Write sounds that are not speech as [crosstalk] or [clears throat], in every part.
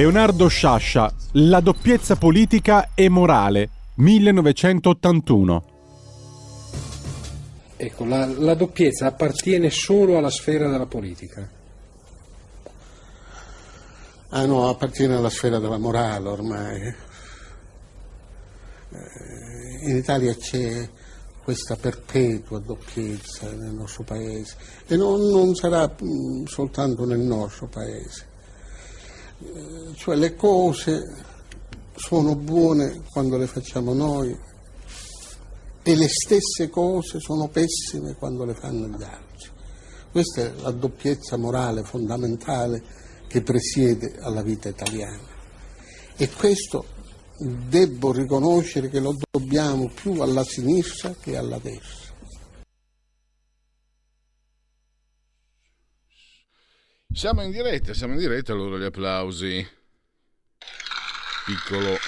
Leonardo Sciascia, La doppiezza politica e morale, 1981. Ecco, la, la doppiezza appartiene solo alla sfera della politica. Ah no, appartiene alla sfera della morale ormai. Eh, In Italia c'è questa perpetua doppiezza nel nostro paese e non, non sarà mm, soltanto nel nostro paese. Eh, Cioè le cose sono buone quando le facciamo noi e le stesse cose sono pessime quando le fanno gli altri. Questa è la doppiezza morale fondamentale che presiede alla vita italiana. E questo debbo riconoscere che lo dobbiamo più alla sinistra che alla destra. Siamo in diretta, siamo in diretta, allora gli applausi. Piccolo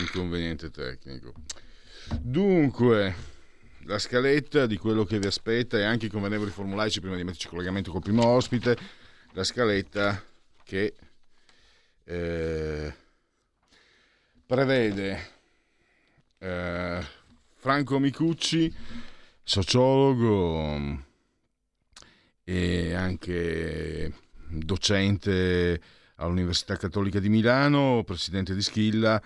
inconveniente tecnico. Dunque, la scaletta di quello che vi aspetta e anche i convenevoli formulaici prima di metterci in collegamento col primo ospite, la scaletta che eh, prevede eh, Franco Micucci, sociologo e anche docente all'Università Cattolica di Milano, presidente di Schilla.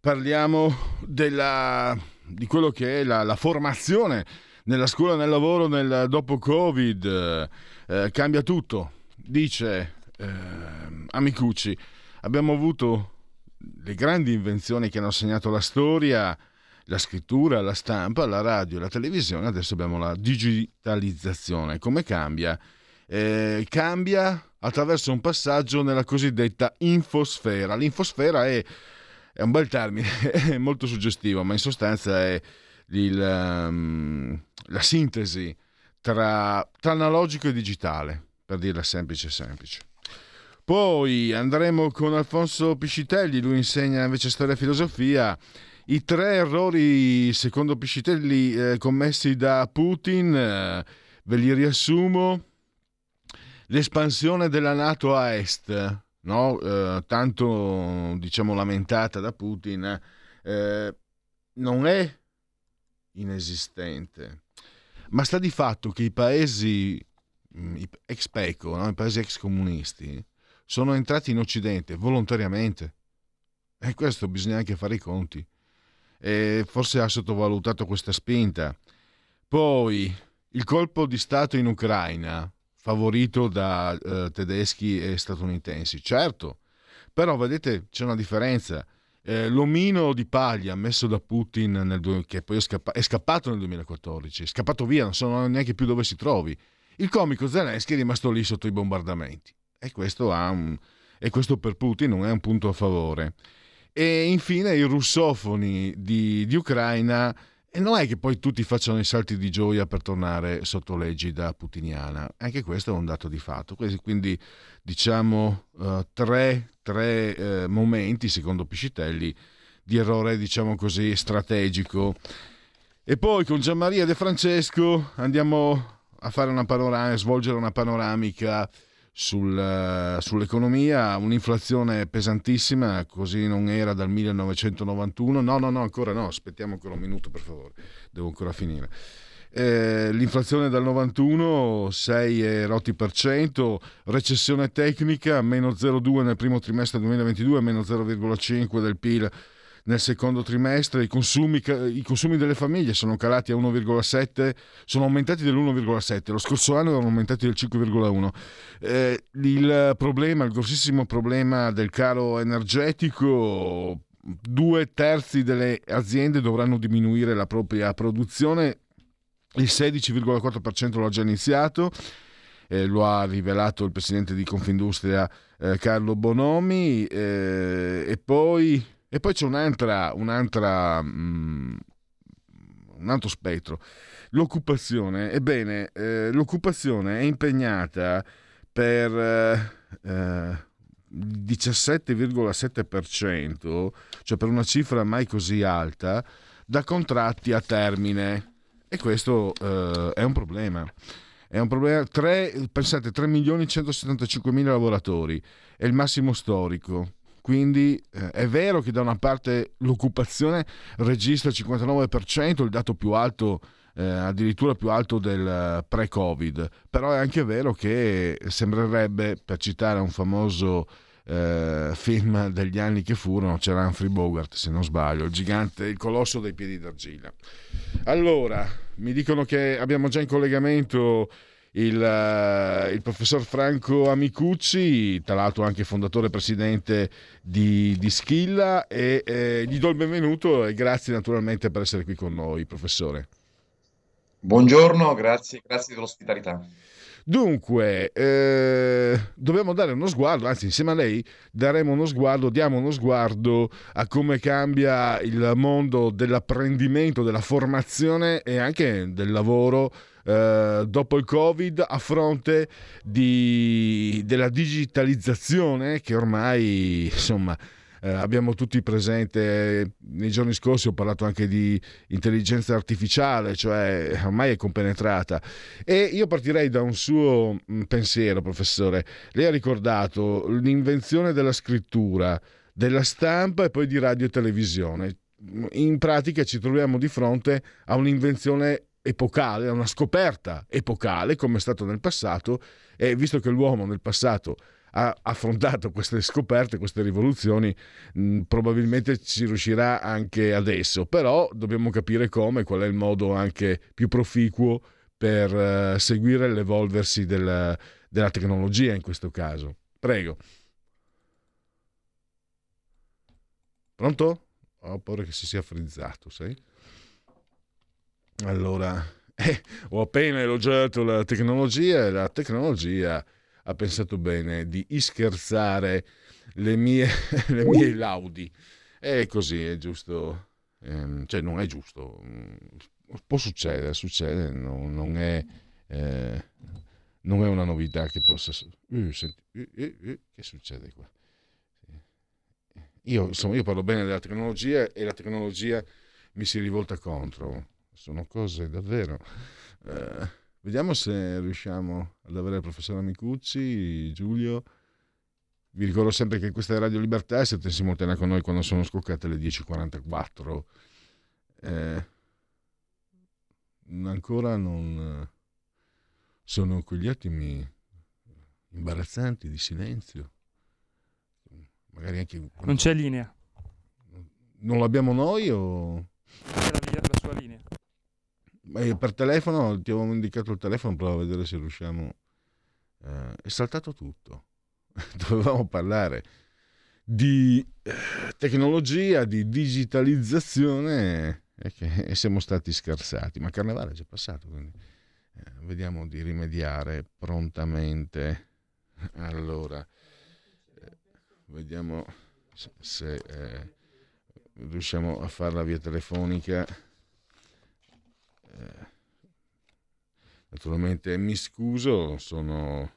Parliamo della, di quello che è la, la formazione nella scuola, nel lavoro, nel dopo Covid. Eh, cambia tutto, dice eh, Amicucci. Abbiamo avuto le grandi invenzioni che hanno segnato la storia, la scrittura, la stampa, la radio, la televisione, adesso abbiamo la digitalizzazione. Come cambia? Eh, cambia attraverso un passaggio nella cosiddetta infosfera. L'infosfera è, è un bel termine, [laughs] è molto suggestivo, ma in sostanza è il, um, la sintesi tra, tra analogico e digitale, per dirla semplice semplice. Poi andremo con Alfonso Piscitelli, lui insegna invece storia e filosofia. I tre errori, secondo Piscitelli, eh, commessi da Putin, eh, ve li riassumo. L'espansione della Nato a est, no? eh, tanto diciamo lamentata da Putin, eh, non è inesistente, ma sta di fatto che i paesi mm, ex PECO, no? i paesi ex comunisti, sono entrati in Occidente volontariamente. E questo bisogna anche fare i conti. E forse ha sottovalutato questa spinta. Poi il colpo di Stato in Ucraina, favorito da eh, tedeschi e statunitensi, certo, però vedete c'è una differenza. Eh, l'omino di paglia messo da Putin, nel, che poi è, scappa- è scappato nel 2014, è scappato via, non so neanche più dove si trovi. Il comico Zelensky è rimasto lì sotto i bombardamenti. E questo, un, e questo per Putin non è un punto a favore. E infine i russofoni di, di Ucraina, e non è che poi tutti facciano i salti di gioia per tornare sotto l'egida putiniana, anche questo è un dato di fatto. Quindi diciamo uh, tre, tre uh, momenti, secondo Piscitelli, di errore, diciamo così, strategico. E poi con Gianmaria De Francesco andiamo a fare una panoramica, a svolgere una panoramica sul, sull'economia, un'inflazione pesantissima, così non era dal 1991. No, no, no, ancora no, aspettiamo ancora un minuto per favore, devo ancora finire. Eh, l'inflazione dal 91 6 e rotti per cento, recessione tecnica meno 0,2 nel primo trimestre 2022, meno 0,5 del PIL nel secondo trimestre, i consumi, i consumi, delle famiglie sono calati a 1,7, sono aumentati dell'1,7, lo scorso anno erano aumentati del 5,1. Eh, il problema, il grossissimo problema del caro energetico due terzi delle aziende dovranno diminuire la propria produzione, il 16,4% lo ha già iniziato, eh, lo ha rivelato il presidente di Confindustria eh, Carlo Bonomi eh, e poi, e, poi, c'è un'altra, un'altra mm, un altro spettro. L'occupazione, ebbene, eh, l'occupazione è impegnata per eh, 17,7%, cioè per una cifra mai così alta, da contratti a termine. E questo eh, è un problema. È un problema. 3, pensate, 3 milioni e 175 mila lavoratori, è il massimo storico. Quindi eh, è vero che da una parte l'occupazione registra il 59%, il dato più alto eh, addirittura più alto del pre-Covid, però è anche vero che sembrerebbe, per citare un famoso eh, film degli anni che furono, c'era Humphrey Bogart se non sbaglio, il gigante, il colosso dei piedi d'argilla. Allora, mi dicono che abbiamo già in collegamento il, uh, il, professor Franco Amicucci, tra l'altro anche fondatore e presidente di, di Schilla, e eh, gli do il benvenuto e grazie naturalmente per essere qui con noi, professore. Buongiorno, grazie, grazie dell'ospitalità. Dunque, eh, dobbiamo dare uno sguardo, anzi insieme a lei daremo uno sguardo, diamo uno sguardo a come cambia il mondo dell'apprendimento, della formazione e anche del lavoro eh, dopo il Covid a fronte di, della digitalizzazione che ormai insomma eh, abbiamo tutti presente, nei giorni scorsi ho parlato anche di intelligenza artificiale, cioè ormai è compenetrata. E io partirei da un suo mm, pensiero, professore. Lei ha ricordato l'invenzione della scrittura, della stampa e poi di radio e televisione. In pratica ci troviamo di fronte a un'invenzione epocale, a una scoperta epocale come è stato nel passato e visto che l'uomo nel passato ha affrontato queste scoperte, queste rivoluzioni, mh, probabilmente ci riuscirà anche adesso, però dobbiamo capire come, qual è il modo anche più proficuo per uh, seguire l'evolversi del, della tecnologia in questo caso. Prego. Pronto? Ho paura che si sia frizzato, sai? Allora, [laughs] eh, ho appena elogiato la tecnologia e la tecnologia ha pensato bene di ischerzare le mie, [laughs] le mie laudi. È così, è giusto, ehm, cioè non è giusto, può succedere, succede, no, non, è, eh, non, è, una novità che possa... Uh, senti, uh, uh, che succede qua? Io, insomma, io parlo bene della tecnologia e la tecnologia mi si rivolta contro. Sono cose davvero... Eh, Vediamo se riusciamo ad avere il professor Amicucci, Giulio. Vi ricordo sempre che questa è Radio Libertà e siete in simultanea con noi quando sono scoccate le 10.44. Eh, ancora non... Sono quegli attimi imbarazzanti di silenzio. Magari anche... Non c'è linea. Non l'abbiamo noi o... C'è la, la sua linea. Per telefono ti avevo indicato il telefono, provo a vedere se riusciamo. Eh, è saltato tutto. [laughs] Dovevamo parlare di eh, tecnologia, di digitalizzazione e, che, e [laughs] siamo stati scarsati. Ma Carnevale è già passato, quindi eh, vediamo di rimediare prontamente. [laughs] Allora, eh, vediamo se, se eh, riusciamo a farla via telefonica. Eh, naturalmente mi scuso, sono...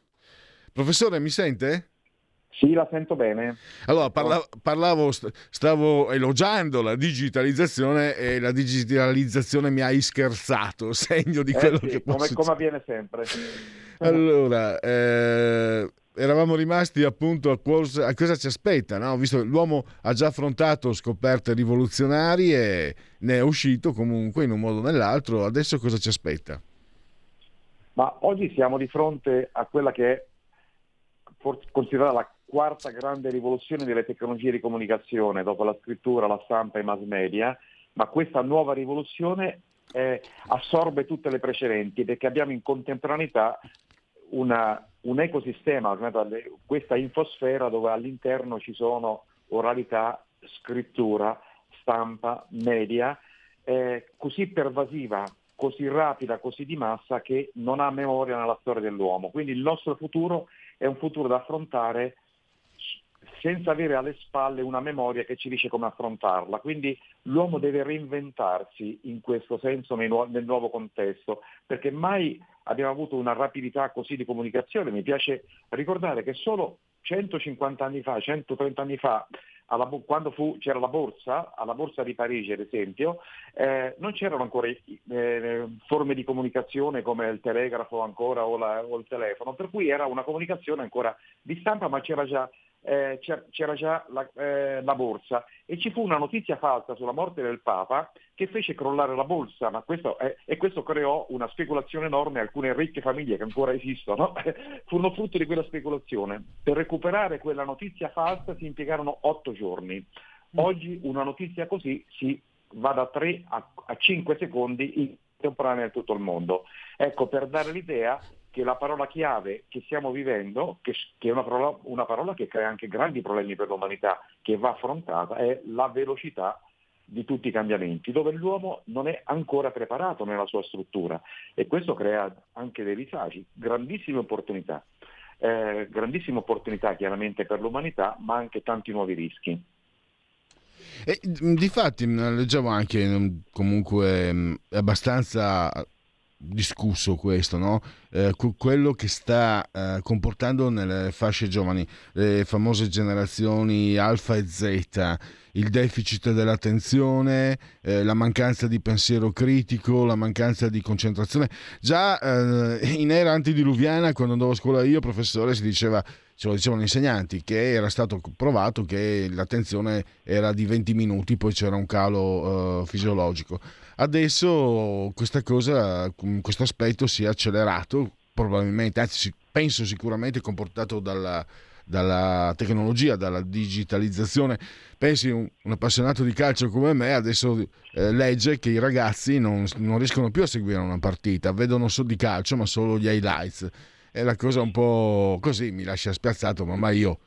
Professore, mi sente? Sì, la sento bene. Allora, parla- parlavo, stavo elogiando la digitalizzazione e la digitalizzazione mi ha ischerzato, [laughs] segno di eh quello sì, che come, posso come avviene sempre. Allora, eh, eravamo rimasti appunto a cosa, a cosa ci aspetta, no? visto che l'uomo ha già affrontato scoperte rivoluzionarie, ne è uscito comunque in un modo o nell'altro, adesso cosa ci aspetta? Ma oggi siamo di fronte a quella che è considerata la quarta grande rivoluzione delle tecnologie di comunicazione, dopo la scrittura, la stampa e i mass media, ma questa nuova rivoluzione eh, assorbe tutte le precedenti perché abbiamo in contemporaneità una, un ecosistema, questa infosfera dove all'interno ci sono oralità, scrittura, stampa, media, eh, così pervasiva, così rapida, così di massa che non ha memoria nella storia dell'uomo. Quindi il nostro futuro è un futuro da affrontare senza avere alle spalle una memoria che ci dice come affrontarla. Quindi l'uomo deve reinventarsi in questo senso nel, nuovo contesto, perché mai abbiamo avuto una rapidità così di comunicazione. Mi piace ricordare che solo 150 anni fa, 130 anni fa, alla, quando fu, c'era la borsa, alla borsa di Parigi ad esempio, eh, non c'erano ancora eh, forme di comunicazione come il telegrafo ancora o, la, o il telefono, per cui era una comunicazione ancora di stampa ma c'era già eh, c'era già la, eh, la, borsa e ci fu una notizia falsa sulla morte del Papa che fece crollare la borsa questo è, e questo creò una speculazione enorme, alcune ricche famiglie che ancora esistono [laughs] furono frutto di quella speculazione. Per recuperare quella notizia falsa si impiegarono otto giorni. Oggi una notizia così si va da 3 a, a 5 secondi in temporanea in tutto il mondo. Ecco, per dare l'idea, che la parola chiave che stiamo vivendo, che, che è una parola, una parola, che crea anche grandi problemi per l'umanità, che va affrontata, è la velocità di tutti i cambiamenti, dove l'uomo non è ancora preparato nella sua struttura e questo crea anche dei disagi, grandissime opportunità, eh, grandissime opportunità chiaramente per l'umanità, ma anche tanti nuovi rischi. E, difatti leggevo anche comunque abbastanza discusso questo, no? eh, quello che sta eh, comportando nelle fasce giovani, le famose generazioni alfa e zeta, il deficit dell'attenzione, eh, la mancanza di pensiero critico, la mancanza di concentrazione. Già eh, in era antidiluviana, quando andavo a scuola io, professore, si diceva ce lo dicevano gli insegnanti, che era stato provato che l'attenzione era di 20 minuti, poi c'era un calo uh, fisiologico. Adesso questa cosa, questo aspetto si è accelerato, probabilmente, anzi penso sicuramente comportato dalla, dalla tecnologia, dalla digitalizzazione. Pensi un, un, appassionato di calcio come me adesso eh, legge che i ragazzi non, non, riescono più a seguire una partita, vedono solo di calcio ma solo gli highlights. È la cosa un po' così, mi lascia spiazzato, ma io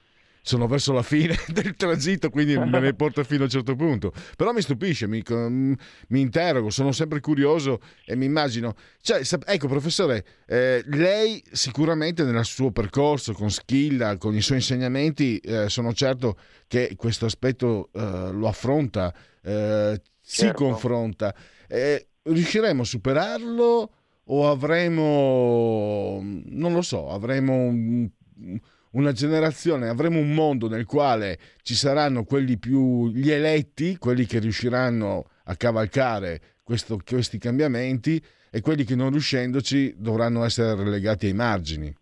sono verso la fine [laughs] del tragitto, quindi me ne porto fino a un certo punto. Però mi stupisce, mi, mm, mi interrogo, sono sempre curioso e mi immagino. Cioè, ecco, professore, eh, lei sicuramente nel suo percorso con Schilla, con i suoi insegnamenti, eh, sono certo che questo aspetto eh, lo affronta, eh, si certo. confronta. Eh, riusciremo a superarlo? O avremo, non lo so, avremo un, una generazione, avremo un mondo nel quale ci saranno quelli più gli eletti, quelli che riusciranno a cavalcare questo, questi cambiamenti e quelli che non riuscendoci dovranno essere relegati ai margini.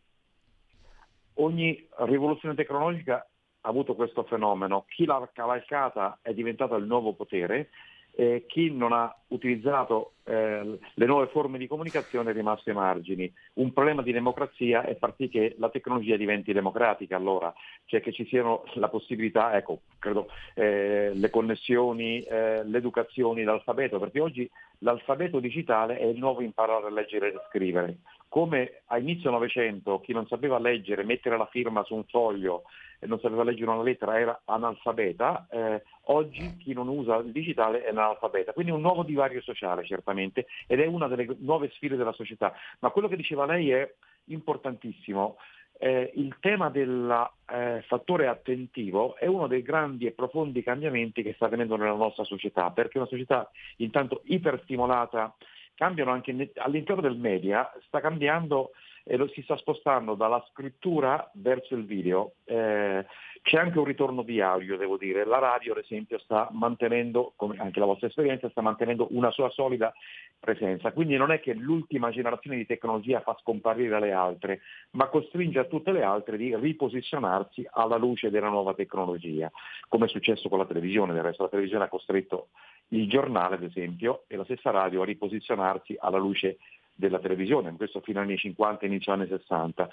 Ogni rivoluzione tecnologica ha avuto questo fenomeno, chi l'ha cavalcata è diventato il nuovo potere eh, chi non ha utilizzato eh, le nuove forme di comunicazione è rimasto ai margini. Un problema di democrazia è far sì che la tecnologia diventi democratica allora, cioè che ci siano la possibilità, ecco, credo, eh, le connessioni, eh, l'educazione, l'alfabeto, perché oggi l'alfabeto digitale è il nuovo imparare a leggere e scrivere. Come a inizio Novecento chi non sapeva leggere, mettere la firma su un foglio e non sapeva leggere una lettera era analfabeta, eh, oggi chi non usa il digitale è analfabeta. Quindi un nuovo divario sociale certamente ed è una delle nuove sfide della società. Ma quello che diceva lei è importantissimo. Eh, il tema del eh, fattore attentivo è uno dei grandi e profondi cambiamenti che sta avvenendo nella nostra società, perché è una società intanto iperstimolata, cambiano anche all'interno del media, sta cambiando e lo si sta spostando dalla scrittura verso il video. Eh, c'è anche un ritorno di audio, devo dire. La radio, ad esempio, sta mantenendo, come anche la vostra esperienza, sta mantenendo una sua solida presenza. Quindi non è che l'ultima generazione di tecnologia fa scomparire le altre, ma costringe a tutte le altre di riposizionarsi alla luce della nuova tecnologia, come è successo con la televisione. Del resto la televisione ha costretto il giornale, ad esempio, e la stessa radio a riposizionarsi alla luce della televisione, questo fino agli anni 50 inizio anni 60.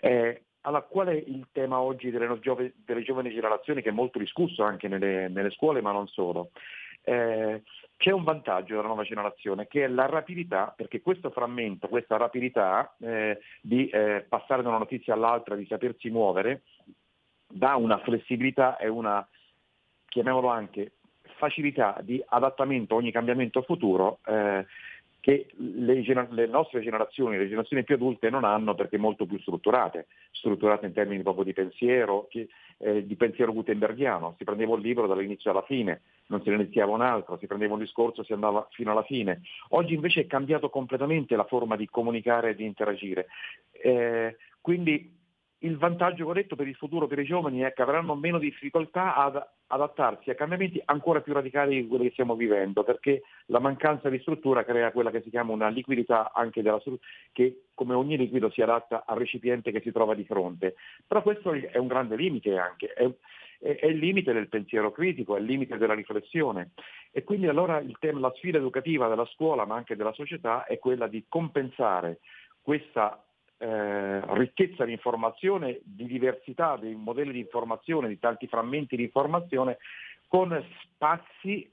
Eh, allora, qual è il tema oggi delle, giove, delle, giovani generazioni che è molto discusso anche nelle, nelle scuole ma non solo? Eh, c'è un vantaggio della nuova generazione che è la rapidità, perché questo frammento, questa rapidità eh, di eh, passare da una notizia all'altra, di sapersi muovere, dà una flessibilità e una chiamiamolo anche, facilità di adattamento a ogni cambiamento futuro eh, che le, gener- le, nostre generazioni, le generazioni più adulte non hanno perché molto più strutturate, strutturate in termini proprio di pensiero, che, eh, di pensiero gutenbergiano, si prendeva un libro dall'inizio alla fine, non se ne iniziava un altro, si prendeva un discorso e si andava fino alla fine. Oggi invece è cambiato completamente la forma di comunicare e di interagire. Eh, quindi il vantaggio corretto per il futuro per i giovani è che avranno meno difficoltà ad adattarsi a cambiamenti ancora più radicali di quelli che stiamo vivendo, perché la mancanza di struttura crea quella che si chiama una liquidità anche della struttura, che come ogni liquido si adatta al recipiente che si trova di fronte. Però questo è un grande limite anche, è, è il limite del pensiero critico, è il limite della riflessione. E quindi allora tema, la sfida educativa della scuola, ma anche della società, è quella di compensare questa eh, ricchezza di informazione, di diversità dei modelli di informazione, di tanti frammenti di informazione, con spazi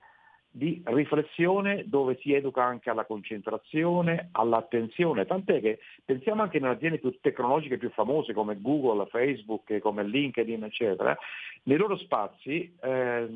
di riflessione dove si educa anche alla concentrazione, all'attenzione, tant'è che pensiamo anche nelle aziende più tecnologiche più famose come Google, Facebook, come LinkedIn, eccetera, nei loro spazi eh,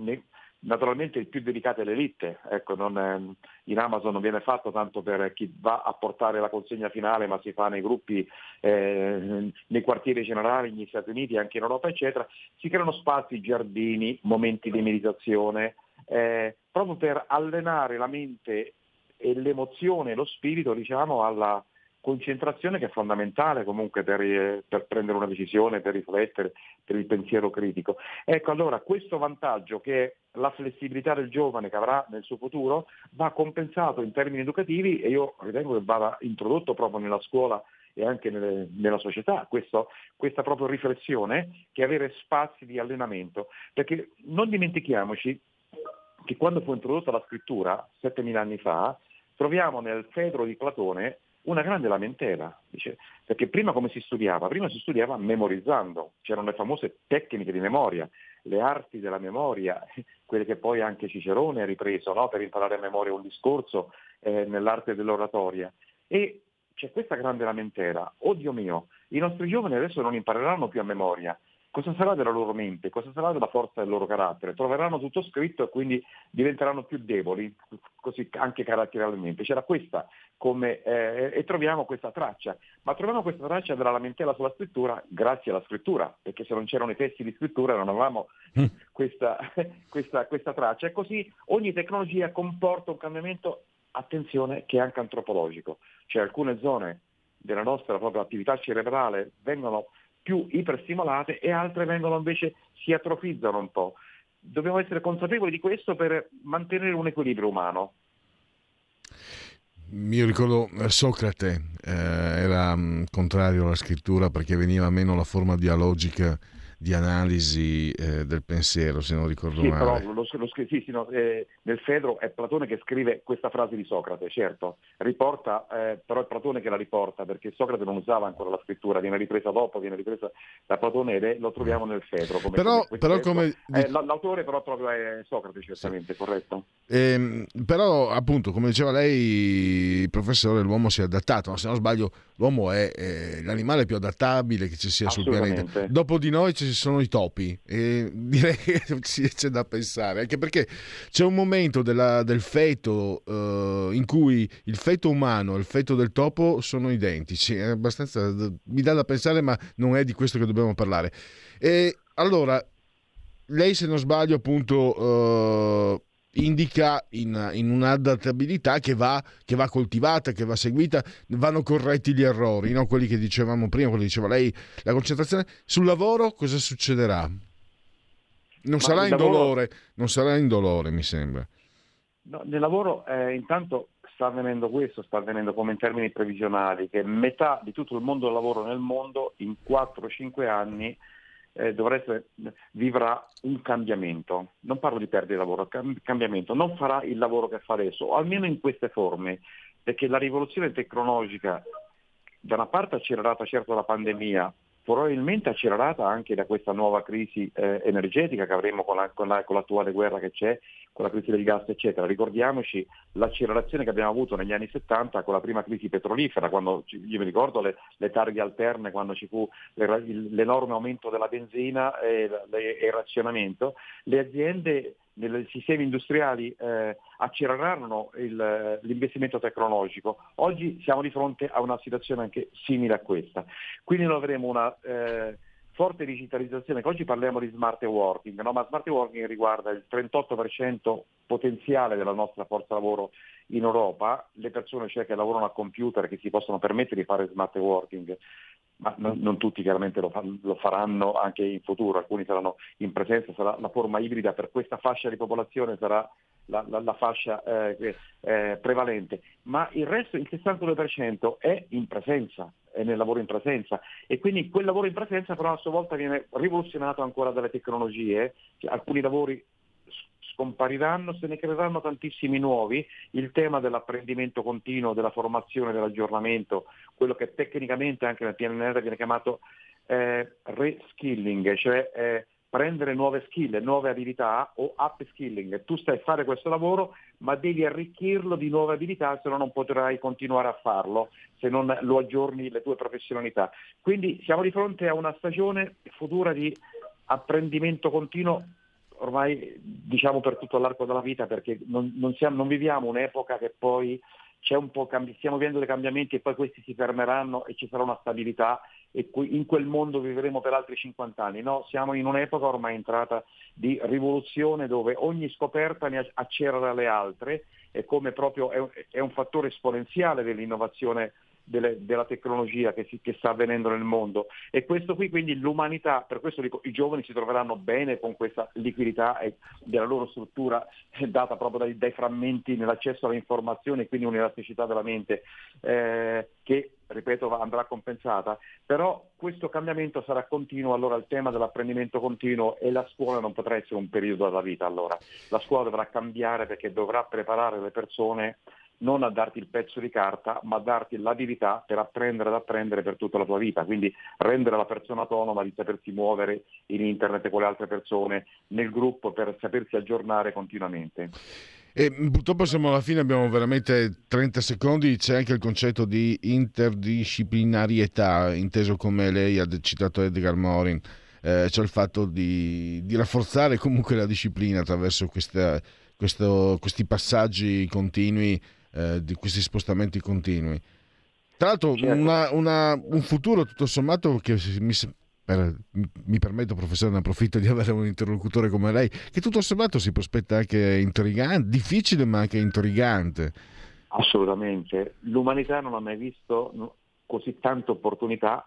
naturalmente il più dedicato all'elite, ecco, non, in Amazon non viene fatto tanto per chi va a portare la consegna finale, ma si fa nei gruppi, eh, nei quartieri generali negli Stati Uniti, anche in Europa, eccetera, si creano spazi, giardini, momenti di meditazione, eh, proprio per allenare la mente e l'emozione lo spirito diciamo, alla, concentrazione che è fondamentale comunque per, eh, per, prendere una decisione, per riflettere, per il pensiero critico. Ecco allora questo vantaggio che la flessibilità del giovane che avrà nel suo futuro va compensato in termini educativi e io ritengo che vada introdotto proprio nella scuola e anche nelle, nella società questo, questa proprio riflessione che avere spazi di allenamento, perché non dimentichiamoci che quando fu introdotta la scrittura, 7.000 anni fa, troviamo nel Fedro di Platone una grande lamentela, dice, perché prima come si studiava? Prima si studiava memorizzando, c'erano le famose tecniche di memoria, le arti della memoria, [laughs] quelle che poi anche Cicerone ha ripreso no? per imparare a memoria un discorso eh, nell'arte dell'oratoria. E c'è questa grande lamentela, oh Dio mio, i nostri giovani adesso non impareranno più a memoria, cosa sarà della loro mente, cosa sarà della forza del loro carattere? Troveranno tutto scritto e quindi diventeranno più deboli, così anche caratterialmente. C'era questa come, eh, e troviamo questa traccia, ma troviamo questa traccia della lamentela sulla scrittura grazie alla scrittura, perché se non c'erano i testi di scrittura non avevamo mm. questa, [laughs] questa, questa traccia e così ogni tecnologia comporta un cambiamento, attenzione, che è anche antropologico, cioè alcune zone della nostra propria attività cerebrale vengono più iperstimolate e altre vengono invece, si atrofizzano un po'. Dobbiamo essere consapevoli di questo per mantenere un equilibrio umano. Io ricordo eh, Socrate eh, era mm, contrario alla scrittura perché veniva meno la forma dialogica di analisi eh, del pensiero, se non ricordo sì, male. Però lo, lo, sì, sì, no, eh, nel Fedro è Platone che scrive questa frase di Socrate, certo, riporta, eh, però è Platone che la riporta perché Socrate non usava ancora la scrittura, viene ripresa dopo, viene ripresa da Platone ed è, lo troviamo nel Fedro. Come, però, come però come... Eh, l'autore però proprio è Socrate, certamente, sì. corretto. Ehm, però appunto, come diceva lei, professore, l'uomo si è adattato, ma se non sbaglio l'uomo è, è l'animale più adattabile che ci sia sul pianeta. Dopo di noi ci sono i topi e [laughs] direi che c'è da pensare, anche perché c'è un momento della, del feto uh, in cui il feto umano e il feto del topo sono identici, è abbastanza, mi dà da pensare ma non è di questo che dobbiamo parlare. E allora, lei se non sbaglio appunto... Uh, indica in, in un'adattabilità che va, che va, coltivata, che va seguita, vanno corretti gli errori, no? quelli che dicevamo prima, quelli che diceva lei, la concentrazione. Sul lavoro cosa succederà? Non sarà in dolore, non sarà in dolore, mi sembra. No, nel lavoro eh, intanto sta avvenendo questo, sta avvenendo come in termini previsionali, che metà di tutto il mondo del lavoro nel mondo in 4-5 anni eh, essere, vivrà un cambiamento. Non parlo di perdere lavoro, cam- cambiamento. Non farà il lavoro che fa adesso, o almeno in queste forme, perché la rivoluzione tecnologica da una parte accelerata certo dalla pandemia, probabilmente accelerata anche da questa nuova crisi eh, energetica che avremo con, la, con, la, con, l'attuale guerra che c'è, con la crisi del gas, eccetera. Ricordiamoci l'accelerazione che abbiamo avuto negli anni 70 con la prima crisi petrolifera, quando io mi ricordo le, le targhe alterne, quando ci fu l'enorme aumento della benzina e, e il razionamento, le aziende nei sistemi industriali eh, accelerarono il, l'investimento tecnologico. Oggi siamo di fronte a una situazione anche simile a questa. Quindi noi avremo una eh, forte digitalizzazione, oggi parliamo di smart working, no? ma smart working riguarda il 38% potenziale della nostra forza lavoro in Europa, le persone cioè che lavorano a computer, che si possono permettere di fare smart working, ma non, non tutti chiaramente lo, lo, faranno anche in futuro, alcuni saranno in presenza, sarà la forma ibrida per questa fascia di popolazione sarà la, la, la fascia eh, eh, prevalente, ma il resto, il 62% è in presenza, è nel lavoro in presenza. E quindi quel lavoro in presenza però a sua volta viene rivoluzionato ancora dalle tecnologie, alcuni lavori scompariranno, se ne creeranno tantissimi nuovi, il tema dell'apprendimento continuo, della formazione, dell'aggiornamento, quello che tecnicamente anche nel PNR viene chiamato eh, reskilling, cioè eh, prendere nuove skill, nuove abilità o upskilling. Tu stai a fare questo lavoro ma devi arricchirlo di nuove abilità, se no non potrai continuare a farlo, se non lo aggiorni le tue professionalità. Quindi siamo di fronte a una stagione futura di apprendimento continuo ormai diciamo per tutto l'arco della vita perché non, non, siamo, non viviamo un'epoca che poi cambi- stiamo vivendo dei cambiamenti e poi questi si fermeranno e ci sarà una stabilità e in quel mondo vivremo per altri 50 anni. No, siamo in un'epoca ormai entrata di rivoluzione dove ogni scoperta ne accelera le altre e come proprio è un fattore esponenziale dell'innovazione delle, della tecnologia che, si, che, sta avvenendo nel mondo. E questo qui quindi l'umanità, per questo dico, i giovani si troveranno bene con questa liquidità e della loro struttura data proprio dai, dai frammenti nell'accesso alle informazioni e quindi un'elasticità della mente eh, che ripeto andrà compensata, però questo cambiamento sarà continuo, allora il tema dell'apprendimento continuo e la scuola non potrà essere un periodo della vita, allora. La scuola dovrà cambiare perché dovrà preparare le persone non a darti il pezzo di carta, ma a darti l'abilità per apprendere ad apprendere per tutta la tua vita, quindi rendere la persona autonoma di sapersi muovere in internet con le altre persone, nel gruppo, per sapersi aggiornare continuamente. E purtroppo siamo alla fine, abbiamo veramente 30 secondi, c'è anche il concetto di interdisciplinarietà, inteso come lei ha citato Edgar Morin, eh, cioè il fatto di, di, rafforzare comunque la disciplina attraverso questa, questo, questi passaggi continui eh, di questi spostamenti continui. Tra l'altro certo. una, una, un futuro tutto sommato che mi, per, mi permetto professore, ne approfitto di avere un interlocutore come lei, che tutto sommato si prospetta anche intrigante, difficile ma anche intrigante. Assolutamente, l'umanità non ha mai visto così tante opportunità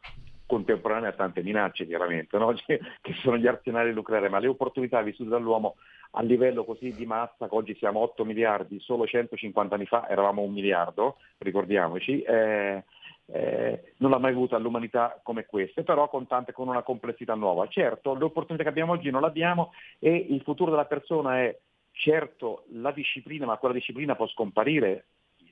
contemporanee a tante minacce chiaramente, no? [laughs] che sono gli arsenali nucleari, ma le opportunità vissute dall'uomo a livello così di massa, che oggi siamo 8 miliardi, solo 150 anni fa eravamo un miliardo, ricordiamoci, eh, eh, non l'ha mai avuta l'umanità come queste, però con, tante, con una complessità nuova. Certo, le opportunità che abbiamo oggi non le abbiamo e il futuro della persona è certo la disciplina, ma quella disciplina può scomparire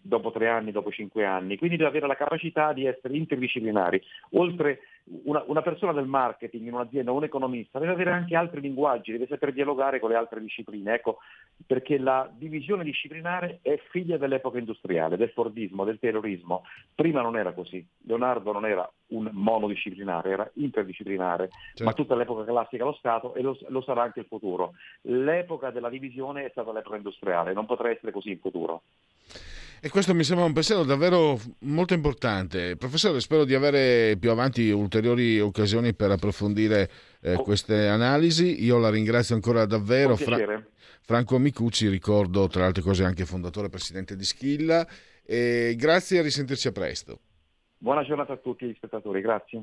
dopo tre anni, dopo cinque anni, quindi deve avere la capacità di essere interdisciplinari. Oltre una, una, persona del marketing in un'azienda, un economista, deve avere anche altri linguaggi, deve saper dialogare con le altre discipline, ecco, perché la divisione disciplinare è figlia dell'epoca industriale, del Fordismo, del terrorismo. Prima non era così, Leonardo non era un monodisciplinare, era interdisciplinare, certo. ma tutta l'epoca classica lo Stato e lo, lo sarà anche il futuro. L'epoca della divisione è stata l'epoca industriale, non potrà essere così in futuro. E questo mi sembra un pensiero davvero molto importante. Professore, spero di avere più avanti ulteriori occasioni per approfondire eh, oh. queste analisi. Io la ringrazio ancora davvero. Fra- Franco Micucci, ricordo tra le altre cose anche fondatore e presidente di Schilla. E grazie e risentirci a presto. Buona giornata a tutti gli spettatori, grazie.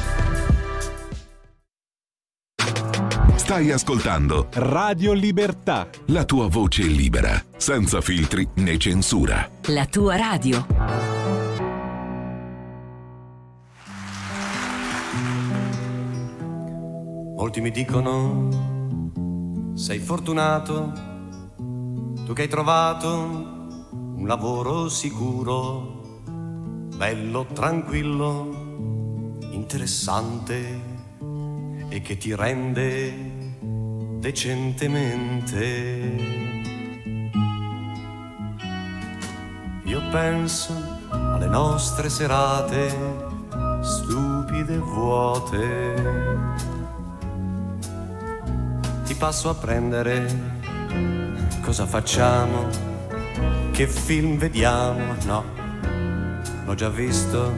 Stai ascoltando Radio Libertà. La tua voce libera, senza filtri né censura. La tua radio. Molti mi dicono, sei fortunato Tu che hai trovato un lavoro sicuro, bello, tranquillo, interessante e che ti rende decentemente. Io penso alle nostre serate stupide e vuote. Ti passo a prendere cosa facciamo, che film vediamo, no, l'ho già visto,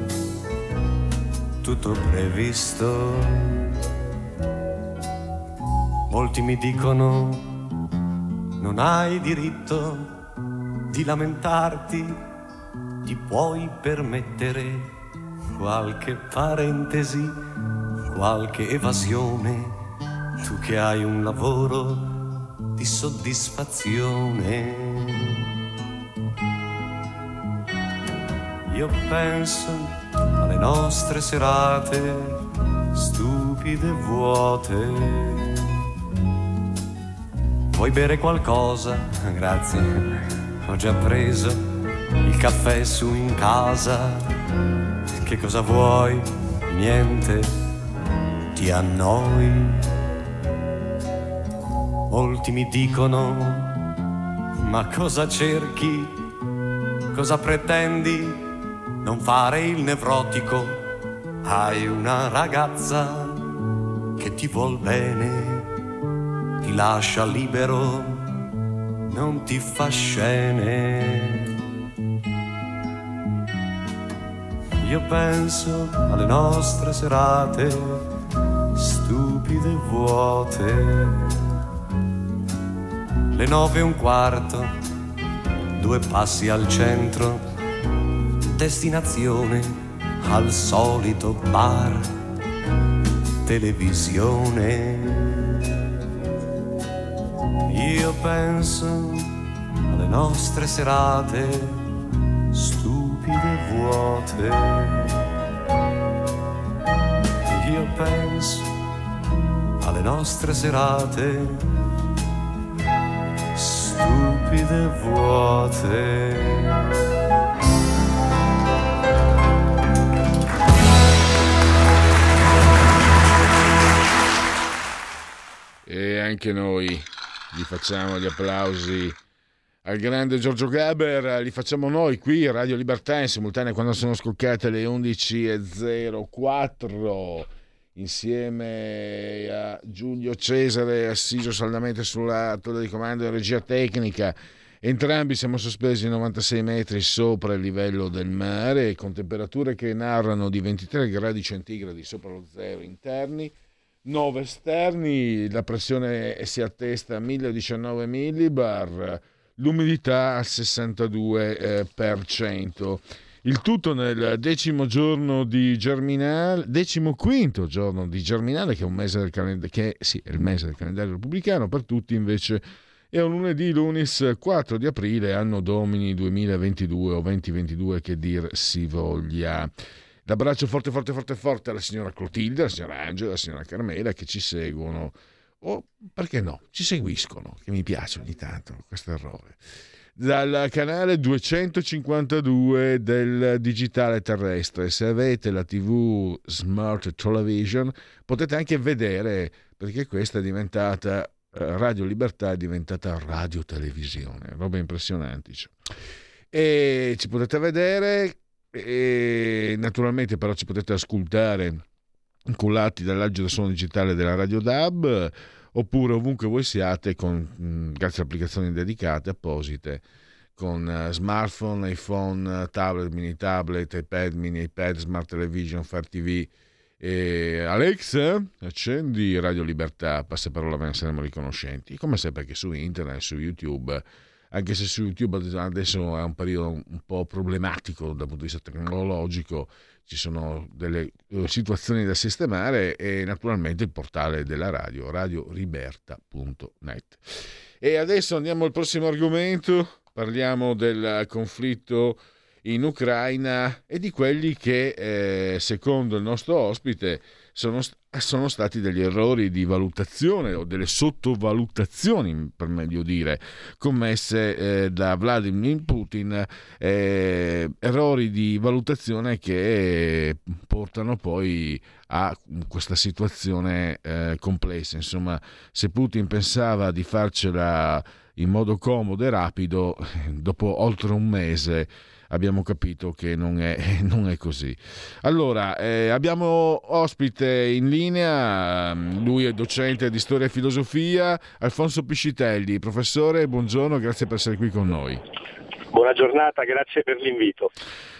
tutto previsto. Molti mi dicono, non hai diritto di lamentarti, ti puoi permettere qualche parentesi, qualche evasione, tu che hai un lavoro di soddisfazione. Io penso alle nostre serate stupide e vuote. Vuoi bere qualcosa? Grazie, ho già preso il caffè su in casa. Che cosa vuoi? Niente, ti annoi Molti mi dicono, ma cosa cerchi? Cosa pretendi? Non fare il nevrotico. Hai una ragazza che ti vuol bene, ti lascia libero, non ti fa scene. Io penso alle nostre serate stupide e vuote le nove e un quarto, due passi al centro, destinazione al solito bar, televisione. Io penso alle nostre serate stupide e vuote. Io penso alle nostre serate stupide vuote. E anche noi gli facciamo gli applausi al grande Giorgio Gaber, li facciamo noi qui, Radio Libertà, in simultanea quando sono scoccate le 11.04 insieme a Giulio Cesare assiso saldamente sulla torre di comando e regia tecnica. Entrambi siamo sospesi 96 metri sopra il livello del mare con temperature che narrano di 23 gradi centigradi sopra lo zero interni, 9 esterni, la pressione si attesta a 1019 millibar, l'umidità al 62%. Il tutto nel decimo giorno di Germinale, decimo quinto giorno di Germinale, che è un mese del calendario, che sì, è il mese del calendario repubblicano, per tutti invece è un lunedì, lunis 4 di aprile, anno domini 2022 o 2022 che dir si voglia. L'abbraccio forte, forte, forte, forte alla signora Clotilde, alla signora Angela, alla signora Carmela che ci seguono, o perché no, ci seguiscono, che mi piace ogni tanto questo errore dal canale 252 del digitale terrestre. Se avete la TV Smart Television potete anche vedere perché questa è diventata eh, Radio Libertà è diventata radio televisione, roba impressionante. Cioè. E ci potete vedere e naturalmente però ci potete ascoltare incollati dall'agio da suono digitale della Radio DAB oppure ovunque voi siate con, mm, grazie a applicazioni dedicate apposite con uh, smartphone, iPhone, tablet, mini tablet, iPad, mini iPad, smart television, Fire TV. E Alexa, accendi Radio Libertà, passaparola, ve ne saremo riconoscenti. Come sempre che su internet, su YouTube, anche se su YouTube adesso è un periodo un po' problematico dal punto di vista tecnologico, ci sono delle uh, situazioni da sistemare e naturalmente il portale della radio, radioliberta.net. E adesso andiamo al prossimo argomento, parliamo del conflitto in Ucraina e di quelli che, eh, secondo il nostro ospite, sono, sono stati degli errori di valutazione o delle sottovalutazioni, per meglio dire, commesse eh, da Vladimir Putin, eh, errori di valutazione che portano poi a questa situazione eh, complessa. Insomma, se Putin pensava di farcela in modo comodo e rapido, dopo oltre un mese abbiamo capito che non è, [laughs] non è così. Allora, eh, abbiamo ospite in linea, lui è docente di storia e filosofia, Alfonso Piscitelli. Professore, buongiorno, grazie per essere qui con noi. Buona giornata, grazie per l'invito.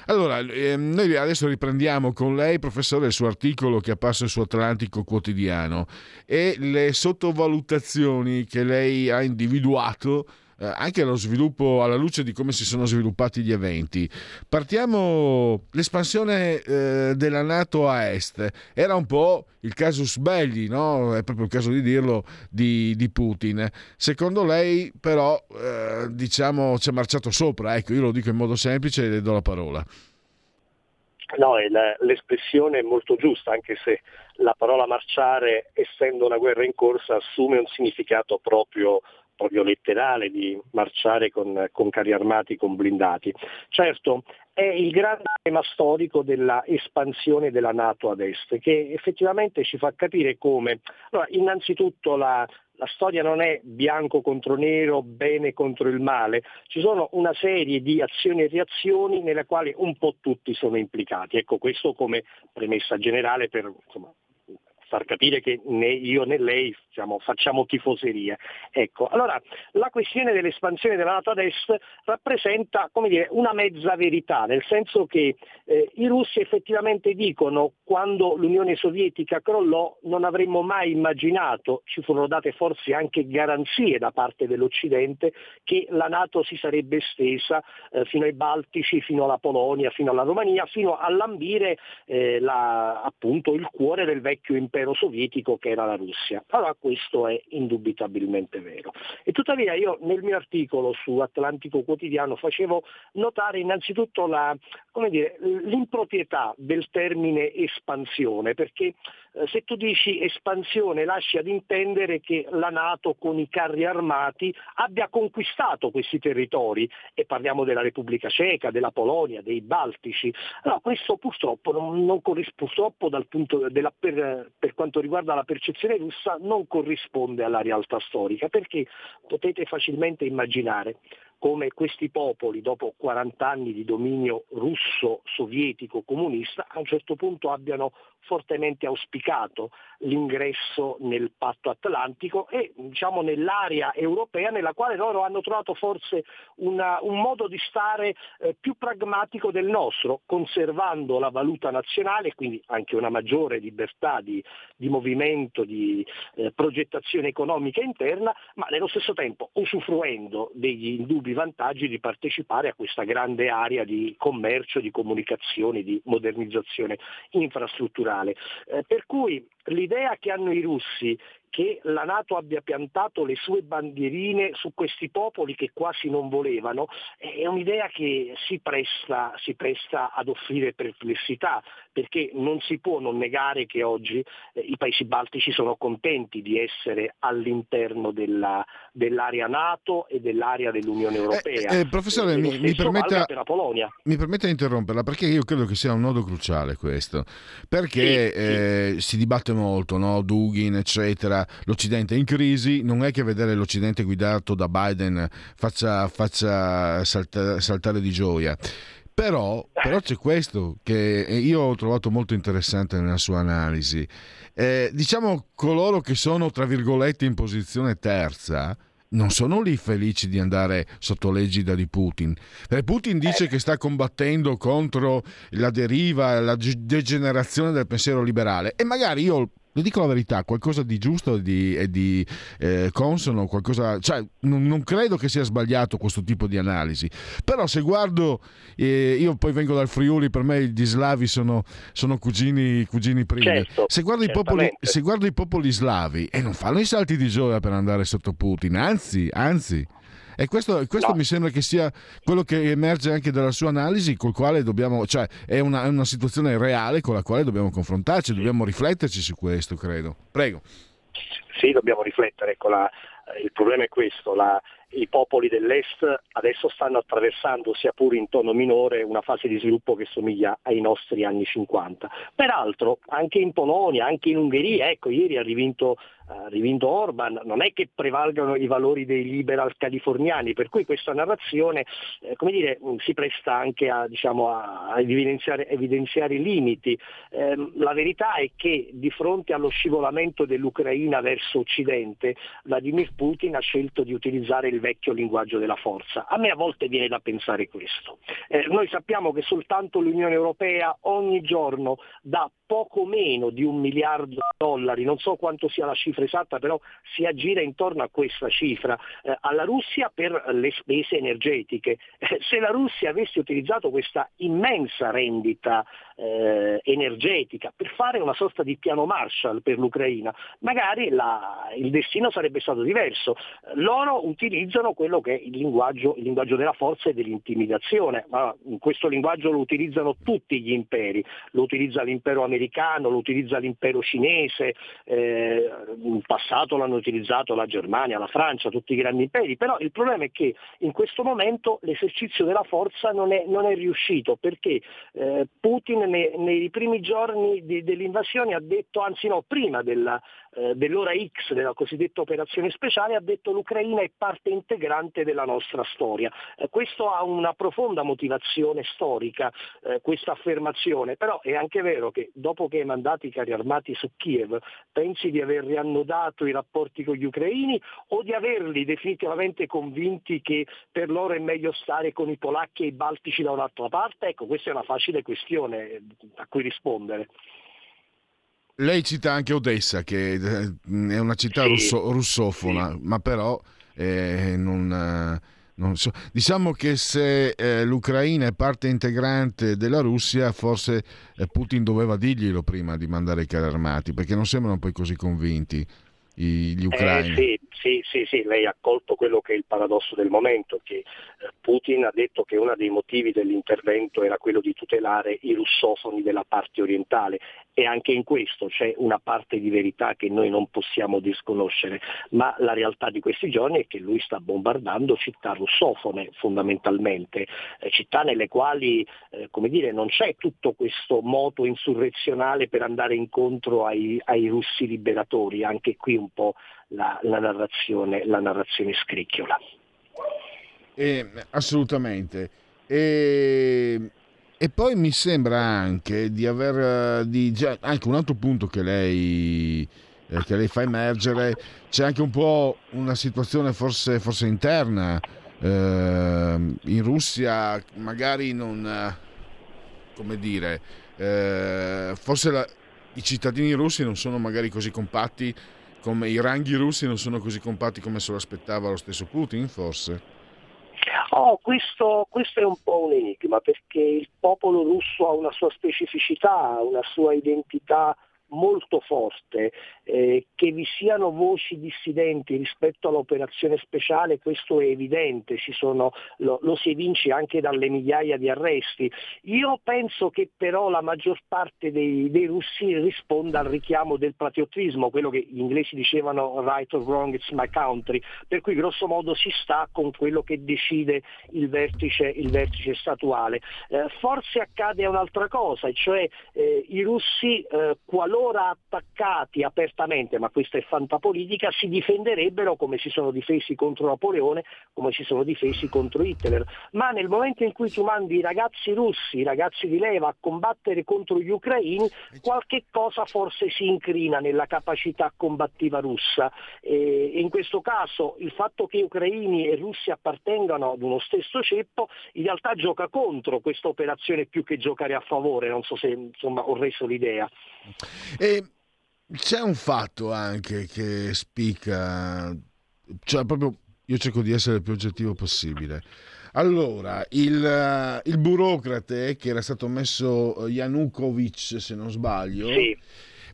Allora, eh, noi adesso riprendiamo con lei, professore, il suo articolo che è apparso su Atlantico Quotidiano e le sottovalutazioni che lei ha individuato eh, anche allo sviluppo, alla luce di come si sono sviluppati gli eventi. Partiamo, l'espansione eh, della Nato a est era un po' il casus belli, no? è proprio il caso di dirlo, di, di Putin. Secondo lei però, eh, diciamo, ci è marciato sopra, ecco, io lo dico in modo semplice e le do la parola. No, l'espressione è molto giusta, anche se la parola marciare, essendo una guerra in corsa, assume un significato proprio proprio letterale di marciare con, con carri armati, con blindati. Certo, è il grande tema storico della espansione della Nato ad est, che effettivamente ci fa capire come, allora, innanzitutto la, la storia non è bianco contro nero, bene contro il male, ci sono una serie di azioni e reazioni nelle quali un po' tutti sono implicati. Ecco questo come premessa generale per insomma, far capire che né io né lei diciamo, facciamo tifoseria. Ecco, allora la questione dell'espansione della Nato ad est rappresenta dire, una mezza verità, nel senso che eh, i russi effettivamente dicono quando l'Unione Sovietica crollò non avremmo mai immaginato, ci furono date forse anche garanzie da parte dell'Occidente, che la Nato si sarebbe estesa eh, fino ai Baltici, fino alla Polonia, fino alla Romania, fino a lambire eh, la, appunto il cuore del vecchio impero sovietico che era la Russia. Allora questo è indubitabilmente vero. E tuttavia io nel mio articolo su Atlantico Quotidiano facevo notare innanzitutto la, dire, l'improprietà del termine espansione, perché eh, se tu dici espansione lasci ad intendere che la Nato con i carri armati abbia conquistato questi territori e parliamo della Repubblica Ceca, della Polonia, dei Baltici. Allora, questo purtroppo, non, non purtroppo della, per, per quanto riguarda la percezione russa non corrisponde alla realtà storica perché potete facilmente immaginare come questi popoli, dopo 40 anni di dominio russo, sovietico, comunista, a un certo punto abbiano fortemente auspicato l'ingresso nel patto atlantico e diciamo, nell'area europea nella quale loro hanno trovato forse una, un modo di stare eh, più pragmatico del nostro, conservando la valuta nazionale, quindi anche una maggiore libertà di, di movimento, di eh, progettazione economica interna, ma nello stesso tempo usufruendo degli indubbi vantaggi di partecipare a questa grande area di commercio, di comunicazione, di modernizzazione infrastrutturale. Eh, per cui l'idea che hanno i russi che la Nato abbia piantato le sue bandierine su questi popoli che quasi non volevano è un'idea che si presta, si presta ad offrire perplessità, perché non si può non negare che oggi eh, i paesi baltici sono contenti di essere all'interno della, dell'area Nato e dell'area dell'Unione Europea. Eh, eh, professore, mi, mi, permetta, mi, permetta, di interromperla perché io credo che sia un nodo cruciale questo, perché sì, eh, sì. si dibatte molto, no? Dugin, eccetera l'Occidente è in crisi, non è che vedere l'Occidente guidato da Biden faccia, faccia salta, saltare di gioia. Però, però, c'è questo che io ho trovato molto interessante nella sua analisi. Eh, diciamo coloro che sono, tra virgolette, in posizione terza, non sono lì felici di andare sotto l'egida di Putin. Perché Putin dice che sta combattendo contro la deriva, la degenerazione del pensiero liberale e magari io le dico la verità, qualcosa di giusto e di, di eh, consono, qualcosa, cioè, non, non, credo che sia sbagliato questo tipo di analisi, però se guardo, eh, io poi vengo dal Friuli, per me gli slavi sono, sono cugini, cugini primi, certo, se, guardo popoli, se, guardo i popoli, slavi, e eh, non fanno i salti di gioia per andare sotto Putin, anzi, anzi E questo, questo no. mi sembra che sia quello che emerge anche dalla sua analisi, col quale dobbiamo, cioè è una, è una situazione reale con la quale dobbiamo confrontarci, dobbiamo rifletterci su questo, credo. Prego. Sì, dobbiamo riflettere. Ecco, la, il problema è questo, la, i popoli dell'Est adesso stanno attraversando, sia pure in tono minore, una fase di sviluppo che somiglia ai nostri anni 50. Peraltro anche in Polonia, anche in Ungheria, ecco, ieri ha rivinto ha rivinto Orban, non è che prevalgano i valori dei liberal californiani, per cui questa narrazione eh, come dire, mm, si presta anche a, diciamo, a evidenziare, evidenziare, i limiti. Eh, la verità è che di fronte allo scivolamento dell'Ucraina verso Occidente, Vladimir Putin ha scelto di utilizzare il vecchio linguaggio della forza. A me a volte viene da pensare questo. Eh, noi sappiamo che soltanto l'Unione Europea ogni giorno dà poco meno di un miliardo di dollari, non so quanto sia la cifra esatta, però si aggira intorno a questa cifra, eh, alla Russia per le spese energetiche. Eh, se la Russia avesse utilizzato questa immensa rendita eh, energetica per fare una sorta di piano Marshall per l'Ucraina, magari la, il destino sarebbe stato diverso. Loro utilizzano quello che è il linguaggio, il linguaggio della forza e dell'intimidazione, ma questo linguaggio lo utilizzano tutti gli imperi, lo utilizza l'impero americano, lo utilizza l'impero cinese, eh, in passato l'hanno utilizzato la Germania, la Francia, tutti i grandi imperi, però il problema è che in questo momento l'esercizio della forza non è, non è riuscito perché eh, Putin nei, nei, primi giorni di, dell'invasione ha detto, anzi no, prima della, eh, dell'ora X della cosiddetta operazione speciale ha detto l'Ucraina è parte integrante della nostra storia. Eh, questo ha una profonda motivazione storica, eh, questa affermazione, però è anche vero che dopo che hai mandato i carri armati su Kiev, pensi di aver riannodato i rapporti con gli ucraini o di averli definitivamente convinti che per loro è meglio stare con i polacchi e i baltici da un'altra parte? Ecco, questa è una facile questione eh, a cui rispondere. Lei cita anche Odessa, che eh, è una città sì. russo, russofona, sì. ma però eh, non, non so. Diciamo che se eh, l'Ucraina è parte integrante della Russia, forse eh, Putin doveva dirglielo prima di mandare i carri armati, perché non sembrano poi così convinti gli ucraini. Eh, sì, sì, sì, sì, lei ha colto quello che è il paradosso del momento, che eh, Putin ha detto che uno dei motivi dell'intervento era quello di tutelare i russofoni della parte orientale e anche in questo c'è una parte di verità che noi non possiamo disconoscere, ma la realtà di questi giorni è che lui sta bombardando città russofone fondamentalmente, eh, città nelle quali eh, dire, non c'è tutto questo moto insurrezionale per andare incontro ai, ai russi liberatori, anche qui un po' la, la, narrazione, la narrazione scricchiola. Eh, assolutamente. E e poi mi sembra anche di aver eh, di, già, anche un altro punto che lei, eh, che lei, fa emergere, c'è anche un po' una situazione forse, forse interna. Eh, in Russia magari non, eh, come dire, eh, forse la, i cittadini russi non sono magari così compatti come i ranghi russi non sono così compatti come se lo aspettava lo stesso Putin, forse. Oh, questo, questo, è un po' un enigma perché il popolo russo ha una sua specificità, una sua identità molto forte, eh, che vi siano voci dissidenti rispetto all'operazione speciale, questo è evidente, sono, lo, lo, si evince anche dalle migliaia di arresti. Io penso che però la maggior parte dei, dei russi risponda al richiamo del patriottismo, quello che gli inglesi dicevano right or wrong, it's my country, per cui grosso modo si sta con quello che decide il vertice, il vertice statuale. Eh, forse accade un'altra cosa, cioè eh, i russi eh, qualora qualora attaccati apertamente, ma questa è fantapolitica, si difenderebbero come si sono difesi contro Napoleone, come si sono difesi contro Hitler. Ma nel momento in cui tu mandi i ragazzi russi, i ragazzi di leva a combattere contro gli ucraini, qualche cosa forse si incrina nella capacità combattiva russa. E in questo caso il fatto che ucraini e russi appartengano ad uno stesso ceppo in realtà gioca contro questa operazione più che giocare a favore, non so se insomma, ho reso l'idea. E c'è un fatto anche che spicca, cioè proprio io cerco di essere il più oggettivo possibile. Allora, il, il burocrate che era stato messo Yanukovych, se non sbaglio, sì.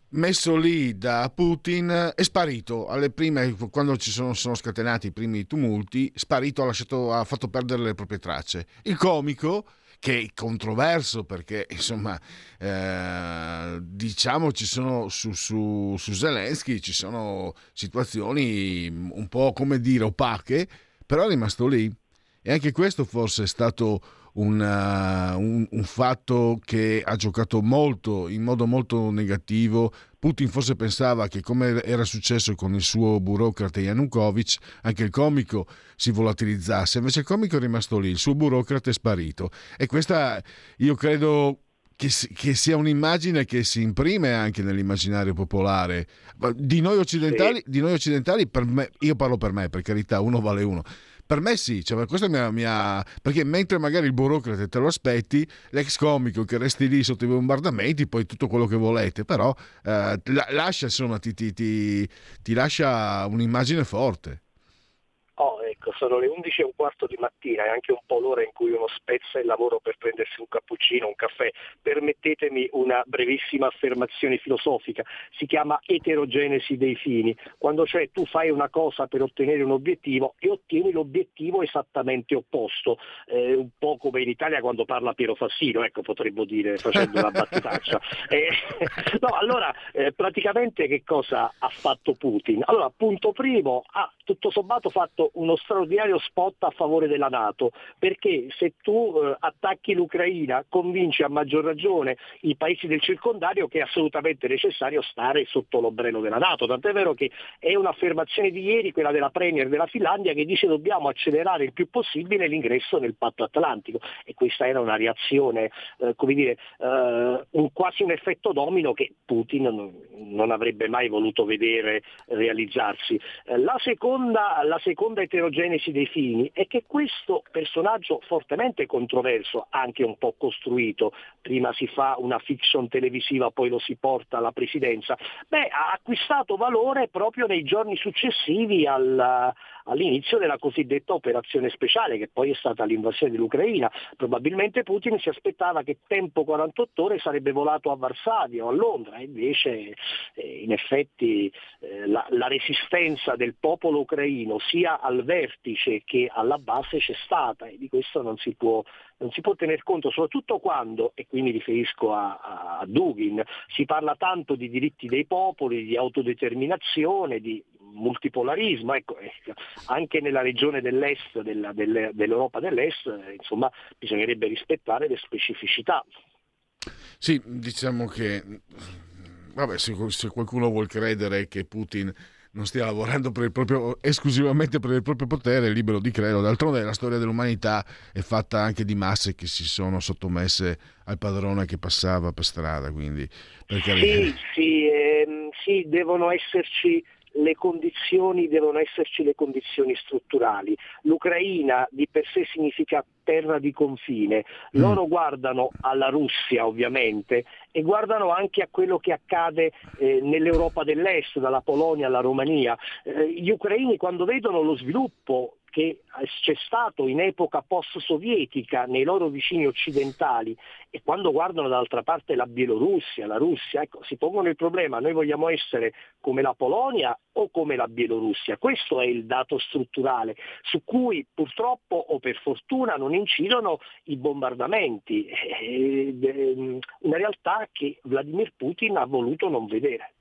messo lì da Putin è sparito alle prime quando ci sono, sono scatenati i primi tumulti sparito ha, lasciato, ha fatto perdere le proprie tracce il comico che è controverso perché [laughs] insomma eh, diciamo ci sono su, su, su Zelensky ci sono situazioni un po' come dire opache però è rimasto lì. E anche questo forse è stato un, uh, un, un, fatto che ha giocato molto, in modo molto negativo. Putin forse pensava che come era successo con il suo burocrate Yanukovych, anche il comico si volatilizzasse, invece il comico è rimasto lì, il suo burocrate è sparito. E questa io credo che, che, sia un'immagine che si imprime anche nell'immaginario popolare. Di noi occidentali, di noi occidentali per me, io parlo per me, per carità, uno vale uno per me sì, cioè, questa mia, mia, perché mentre magari il burocrate te lo aspetti, l'ex comico che resti lì sotto i bombardamenti, poi tutto quello che volete, però eh, lascia, insomma, ti, ti, ti, ti lascia un'immagine forte. Oh, ecco, sono le 11 e un quarto di mattina, è anche un po' l'ora in cui uno spezza il lavoro per prendersi un cappuccino, un caffè. Permettetemi una brevissima affermazione filosofica, si chiama eterogenesi dei fini, quando cioè tu fai una cosa per ottenere un obiettivo e ottieni l'obiettivo esattamente opposto, eh, un po' come in Italia quando parla Piero Fassino, ecco potremmo dire facendo una battutaccia. [laughs] Eh, [laughs] no, allora, eh, praticamente che cosa ha fatto Putin? Allora, punto primo, ha tutto sommato fatto uno straordinario spot a favore della Nato, perché se tu eh, attacchi l'Ucraina convinci a maggior ragione i paesi del circondario che è assolutamente necessario stare sotto l'ombrello della Nato, tant'è vero che è un'affermazione di ieri, quella della Premier della Finlandia, che dice dobbiamo accelerare il più possibile l'ingresso nel patto atlantico e questa era una reazione, eh, come dire, eh, un, quasi un effetto domino che Putin non, non avrebbe mai voluto vedere realizzarsi. Eh, la seconda, la seconda seconda eterogenesi dei fini è che questo personaggio fortemente controverso, anche un po' costruito, prima si fa una fiction televisiva, poi lo si porta alla presidenza, beh, ha acquistato valore proprio nei giorni successivi al, all'inizio della cosiddetta operazione speciale, che poi è stata l'invasione dell'Ucraina. Probabilmente Putin si aspettava che tempo 48 ore sarebbe volato a Varsavia o a Londra, invece eh, in effetti eh, la, la resistenza del popolo ucraino sia al vertice che alla base c'è stata e di questo non si può, non si può tener conto, soprattutto quando, e qui mi riferisco a, a Dugin, si parla tanto di diritti dei popoli, di autodeterminazione, di multipolarismo, ecco, eh, anche nella regione dell'est, della, delle, dell'Europa dell'est, eh, insomma, bisognerebbe rispettare le specificità. Sì, diciamo che vabbè, se, se qualcuno vuol credere che Putin non stia lavorando per proprio, esclusivamente per il proprio potere, è libero di credo. D'altronde la storia dell'umanità è fatta anche di masse che si sono sottomesse al padrone che passava per strada. Quindi, sì, sì, ehm, sì, devono esserci le condizioni devono esserci le condizioni strutturali. L'Ucraina di per sé significa terra di confine, mm. loro guardano alla Russia ovviamente e guardano anche a quello che accade eh, nell'Europa dell'Est, dalla Polonia alla Romania. Eh, gli ucraini quando vedono lo sviluppo che c'è stato in epoca post-sovietica nei loro vicini occidentali e quando guardano dall'altra parte la Bielorussia, la Russia, ecco, si pongono il problema, noi vogliamo essere come la Polonia o come la Bielorussia. Questo è il dato strutturale su cui purtroppo o per fortuna non incidono i bombardamenti, una realtà che Vladimir Putin ha voluto non vedere.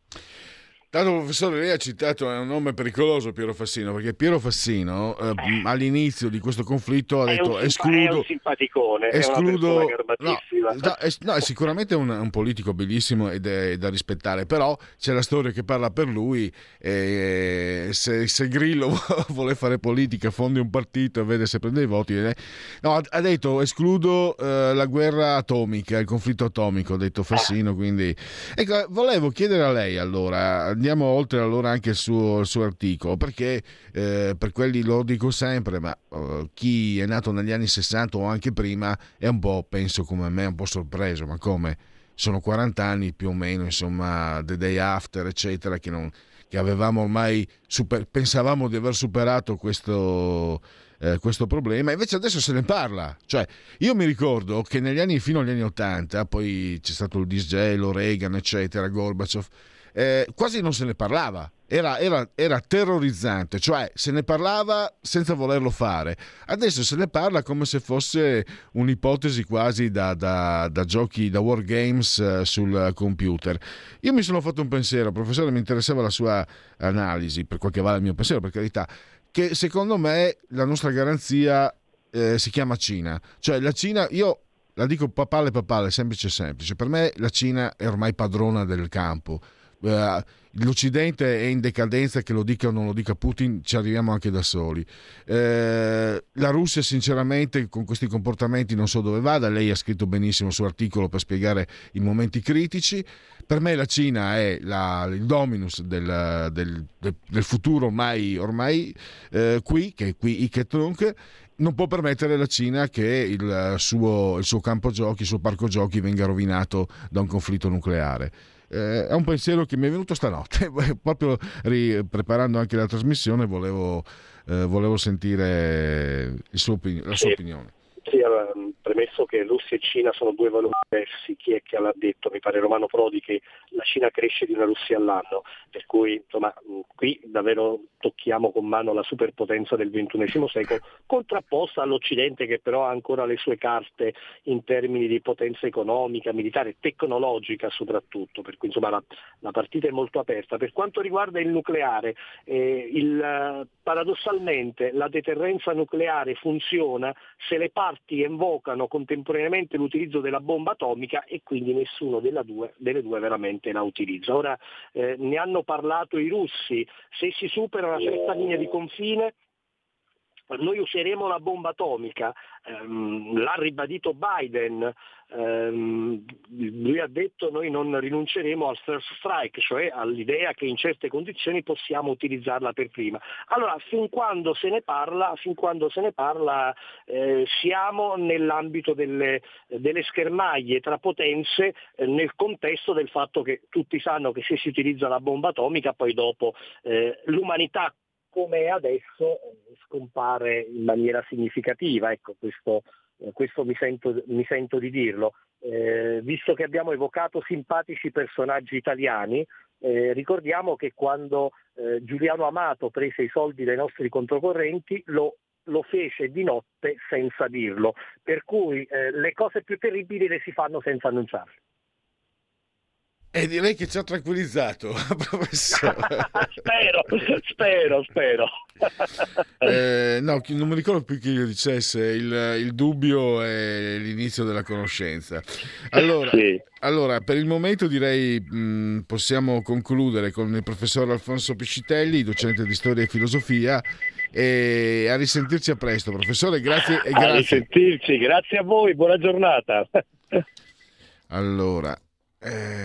Tanto professore, lei ha citato un nome pericoloso Piero Fassino, perché Piero Fassino eh, eh. all'inizio di questo conflitto ha detto è escludo... È un simpaticone, escludo, è no, no, è, no, è sicuramente un, un, politico bellissimo ed è da rispettare, però c'è la storia che parla per lui e se, se Grillo [laughs] vuole fare politica, fondi un partito e vede se prende i voti... Eh, no, ha, detto escludo eh, la guerra atomica, il conflitto atomico, ha detto Fassino, quindi... Ecco, volevo chiedere a lei allora andiamo oltre allora anche il suo, il suo articolo, perché eh, per quelli lo dico sempre, ma uh, chi è nato negli anni 60 o anche prima è un po', penso come me, un po' sorpreso, ma come? Sono 40 anni più o meno, insomma, The Day After, eccetera, che, non, che avevamo ormai, super, pensavamo di aver superato questo... Eh, questo problema, invece adesso se ne parla. Cioè, io mi ricordo che negli anni fino agli anni 80, poi c'è stato il disgelo, Reagan, eccetera, Gorbaciov, eh, quasi non se ne parlava. Era, era, era, terrorizzante, cioè se ne parlava senza volerlo fare. Adesso se ne parla come se fosse un'ipotesi quasi da, da, da giochi, da wargames eh, sul computer. Io mi sono fatto un pensiero, professore, mi interessava la sua analisi, per quel che vale il mio pensiero, per carità, che secondo me la nostra garanzia eh, si chiama Cina. Cioè la Cina, io la dico papale papale, semplice semplice, per me la Cina è ormai padrona del campo. Uh, l'Occidente è in decadenza, che lo dica o non lo dica Putin, ci arriviamo anche da soli. Eh, la Russia, sinceramente, con questi comportamenti non so dove vada. Lei ha scritto benissimo il suo articolo per spiegare i momenti critici. Per me la Cina è la, il dominus del, del, del, futuro ormai, ormai eh, qui, che è qui Ike non può permettere la Cina che il suo, il suo campo giochi, il suo parco giochi venga rovinato da un conflitto nucleare eh, è un pensiero che mi è venuto stanotte, [laughs] proprio ri- preparando anche la trasmissione volevo, eh, volevo sentire suo, la sua opinione. Sì, allora, premesso che Russia e Cina sono due valori diversi, chi è che l'ha detto? Mi pare Romano Prodi che la Cina cresce di una Russia all'anno, per cui insomma, qui davvero tocchiamo con mano la superpotenza del XXI secolo, contrapposta all'Occidente che però ha ancora le sue carte in termini di potenza economica, militare, tecnologica soprattutto, per cui insomma la, la partita è molto aperta. Per quanto riguarda il nucleare, eh, il, paradossalmente la deterrenza nucleare funziona se le parti invocano contemporaneamente l'utilizzo della bomba atomica e quindi nessuna delle due, delle due veramente la utilizza. Ora eh, ne hanno parlato i russi, se si supera una certa linea di confine noi useremo la bomba atomica, ehm, l'ha ribadito Biden, ehm, lui ha detto noi non rinunceremo al first strike, cioè all'idea che in certe condizioni possiamo utilizzarla per prima. Allora, fin quando se ne parla, se ne parla eh, siamo nell'ambito delle, delle, schermaglie tra potenze eh, nel contesto del fatto che tutti sanno che se si utilizza la bomba atomica poi dopo eh, l'umanità come adesso scompare in maniera significativa, ecco, questo, eh, questo mi, sento, mi, sento, di dirlo. Eh, visto che abbiamo evocato simpatici personaggi italiani, eh, ricordiamo che quando eh, Giuliano Amato prese i soldi dai nostri controcorrenti lo, lo fece di notte senza dirlo, per cui eh, le cose più terribili le si fanno senza annunciarle. E direi che ci ha tranquillizzato, [laughs] professore. spero, spero, spero. eh, no, non mi ricordo più chi lo dicesse, il, il, dubbio è l'inizio della conoscenza. Allora, sì. allora per il momento direi mh, possiamo concludere con il professor Alfonso Piscitelli, docente di storia e filosofia, e a risentirci a presto, professore. Grazie. E grazie. A risentirci, grazie a voi, buona giornata. allora. Eh,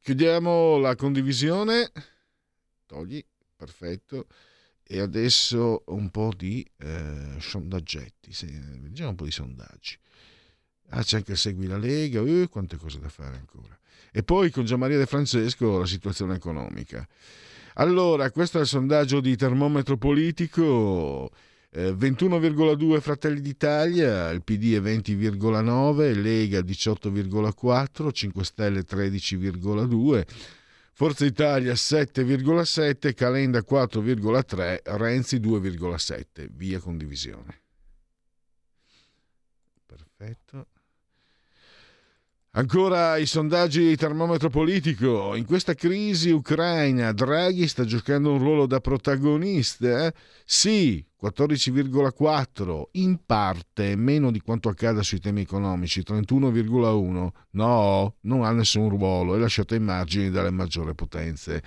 chiudiamo la condivisione. Togli, perfetto. E adesso un po' di eh, sondaggetti. Vediamo un po' di sondaggi. Ah, c'è anche il Segui la Lega. Uh, quante cose da fare ancora. E poi con Gianmaria De Francesco la situazione economica. Allora, questo è il sondaggio di termometro politico. 21,2 eh, Fratelli d'Italia, il PD è 20,9, Lega 18,4, 5 Stelle 13,2, Forza Italia 7,7, Calenda 4,3, Renzi 2,7. Via condivisione. Perfetto. Ancora i sondaggi di termometro politico. In questa crisi ucraina Draghi sta giocando un ruolo da protagonista? Sì, 14,4, in parte meno di quanto accada sui temi economici, 31,1. No, non ha nessun ruolo, è lasciato ai margini dalle maggiori potenze.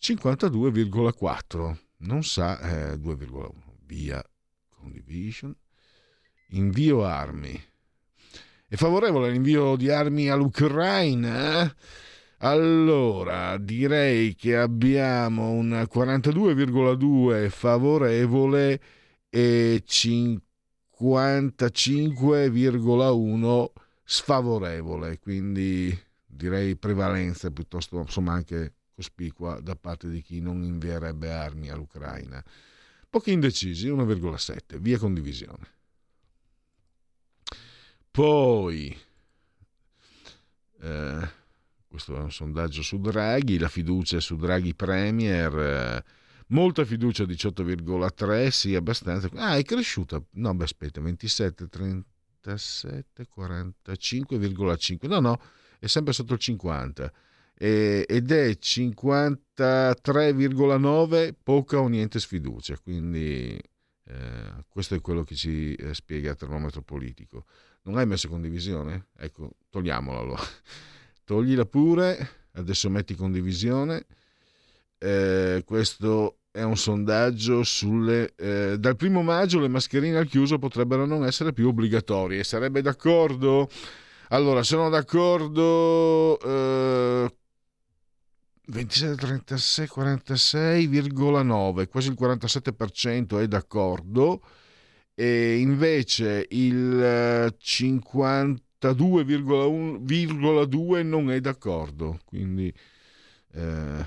52,4, non sa eh, 2,1. Via condivision. Invio armi è favorevole all'invio di armi all'Ucraina? Eh? Allora, direi che abbiamo un 42,2 favorevole e 55,1 sfavorevole, quindi direi prevalenza piuttosto insomma anche cospicua da parte di chi non invierebbe armi all'Ucraina. Pochi indecisi, 1,7, via condivisione. Poi, eh, questo è un sondaggio su Draghi, la fiducia su Draghi Premier, eh, molta fiducia 18,3, sì abbastanza, ah è cresciuta, no beh aspetta, 27, 37, 45,5, no no, è sempre sotto il 50 eh, ed è 53,9 poca o niente sfiducia, quindi eh, questo è quello che ci eh, spiega il termometro politico. Non hai messo condivisione? Ecco, togliamola allora toglila pure, adesso metti condivisione. Eh, questo è un sondaggio sulle... Eh, dal primo maggio le mascherine al chiuso potrebbero non essere più obbligatorie. Sarebbe d'accordo? Allora, sono d'accordo... Eh, 27, 36, 46,9, quasi il 47% è d'accordo e invece il 50 82,2 non è d'accordo. Quindi eh,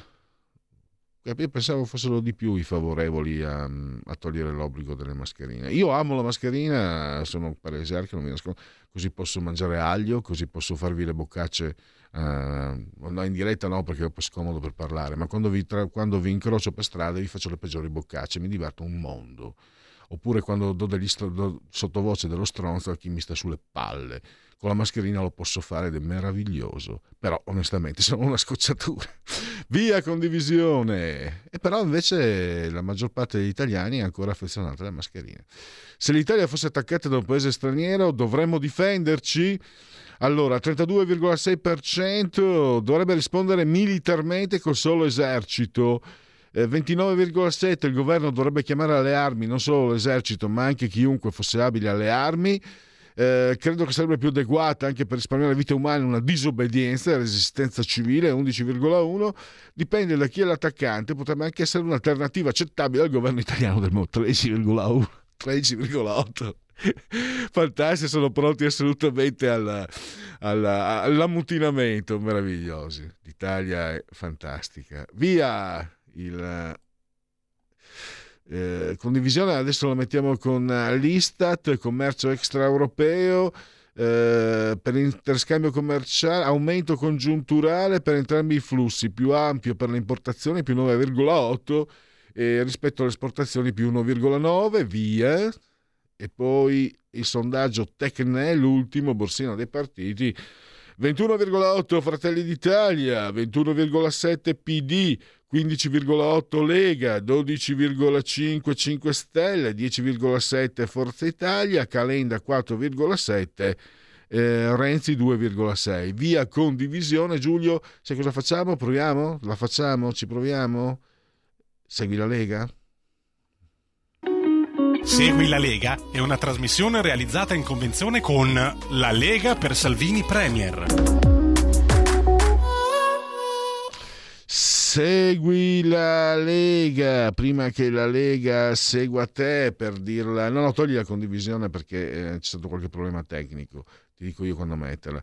pensavo fossero di più i favorevoli a, a, togliere l'obbligo delle mascherine. Io amo la mascherina, sono che non mi nascondo, così posso mangiare aglio, così posso farvi le boccacce. Uh, in diretta no perché è scomodo per parlare, ma quando vi, tra, quando vi incrocio per strada vi faccio le peggiori boccacce, mi diverto un mondo oppure quando do degli do sottovoce dello stronzo a chi mi sta sulle palle con la mascherina lo posso fare ed è meraviglioso, però onestamente [laughs] sono una scocciatura. Via condivisione! E però invece la maggior parte degli italiani è ancora affezionata alle mascherine. Se l'Italia fosse attaccata da un paese straniero dovremmo difenderci? Allora, 32,6% dovrebbe rispondere militarmente col solo esercito. 29,7% eh, il governo dovrebbe chiamare alle armi non solo l'esercito ma anche chiunque fosse abile alle armi eh, credo che sarebbe più adeguata anche per risparmiare vite umane una disobbedienza, resistenza civile 11,1, dipende da chi è l'attaccante, potrebbe anche essere un'alternativa accettabile al governo italiano del 13,1, 13,8. Fantastici, sono pronti assolutamente alla, alla, all'ammutinamento, meravigliosi. L'Italia è fantastica. Via il eh, condivisione adesso la mettiamo con eh, l'Istat, commercio extraeuropeo, eh, per interscambio commerciale, aumento congiunturale per entrambi i flussi, più ampio per le importazioni, più 9,8 e rispetto alle esportazioni più 1,9, via. E poi il sondaggio Tecne, l'ultimo, borsino dei partiti, 21,8 Fratelli d'Italia, 21,7 PD, 15,8 Lega, 12,5 5 Stelle, 10,7 Forza Italia, Calenda 4,7 eh, Renzi 2,6. Via condivisione, Giulio, sai cosa facciamo? Proviamo? La facciamo? Ci proviamo? Segui la Lega? Segui la Lega è una trasmissione realizzata in convenzione con La Lega per Salvini Premier. Segui la Lega prima che la Lega segua te per dirla. No, no, togli la condivisione perché eh, c'è stato qualche problema tecnico. Ti dico io quando metterla.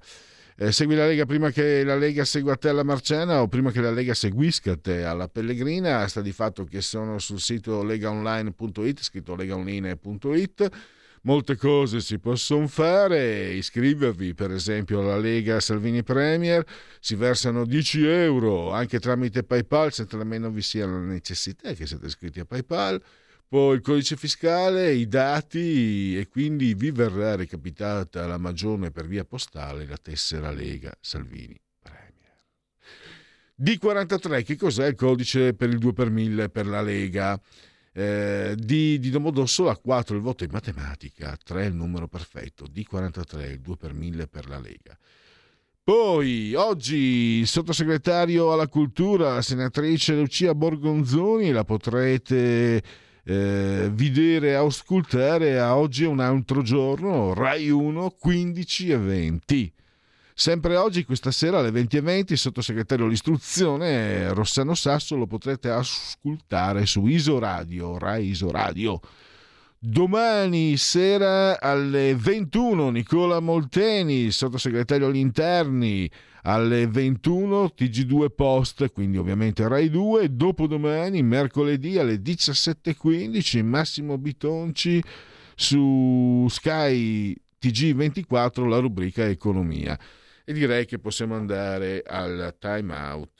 Eh, segui la Lega prima che la Lega segua te alla Marcena o prima che la Lega seguisca te alla Pellegrina. Sta di fatto che sono sul sito legaonline.it, scritto legaonline.it molte cose si possono fare, iscrivervi per esempio alla Lega Salvini Premier, si versano 10 euro anche tramite PayPal senza nemmeno vi sia la necessità che siate iscritti a PayPal, poi il codice fiscale, i dati e quindi vi verrà recapitata la magione per via postale la tessera Lega Salvini Premier. D43, che cos'è il codice per il 2 per 1000 per la Lega? Eh, di, di Domodossola 4 il voto in matematica, 3 il numero perfetto, D43 il 2 per 1000 per la Lega. Poi oggi il sottosegretario alla cultura, la senatrice Lucia Borgonzoni, la potrete eh, vedere e ascoltare oggi è un altro giorno, Rai 1, 15 e 20. Sempre oggi, questa sera alle 20.20, il sottosegretario all'istruzione Rossano Sasso lo potrete ascoltare su Isoradio, Rai Isoradio. Domani sera alle 21 Nicola Molteni, sottosegretario agli interni, alle 21 TG2 Post, quindi ovviamente Rai 2, dopodomani mercoledì alle 17.15 Massimo Bitonci su Sky TG24 la rubrica Economia. e direi che possiamo andare al time out.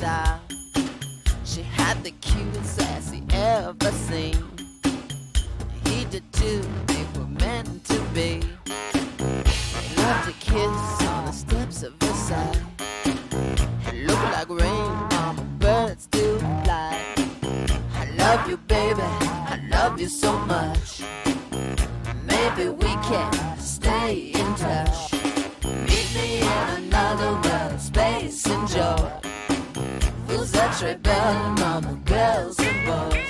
style. She had the cutest ass he ever seen. He did too, they were meant to be. Loved to kiss on the steps of the side. It looked like rain on the birds do fly. I love you, baby, I love you so much. Maybe we can stay in touch. was rebelling all the girls and boys.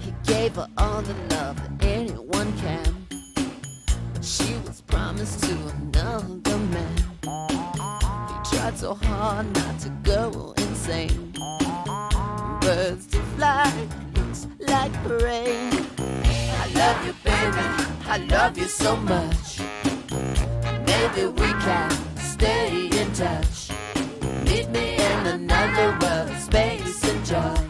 He gave her all the love that anyone can. But she was promised to another man. He tried so hard not to go insane. Birds to fly, looks like rain. I love you, baby. I love you so much. Maybe we can stay in touch. Meet me in another world, space and joy.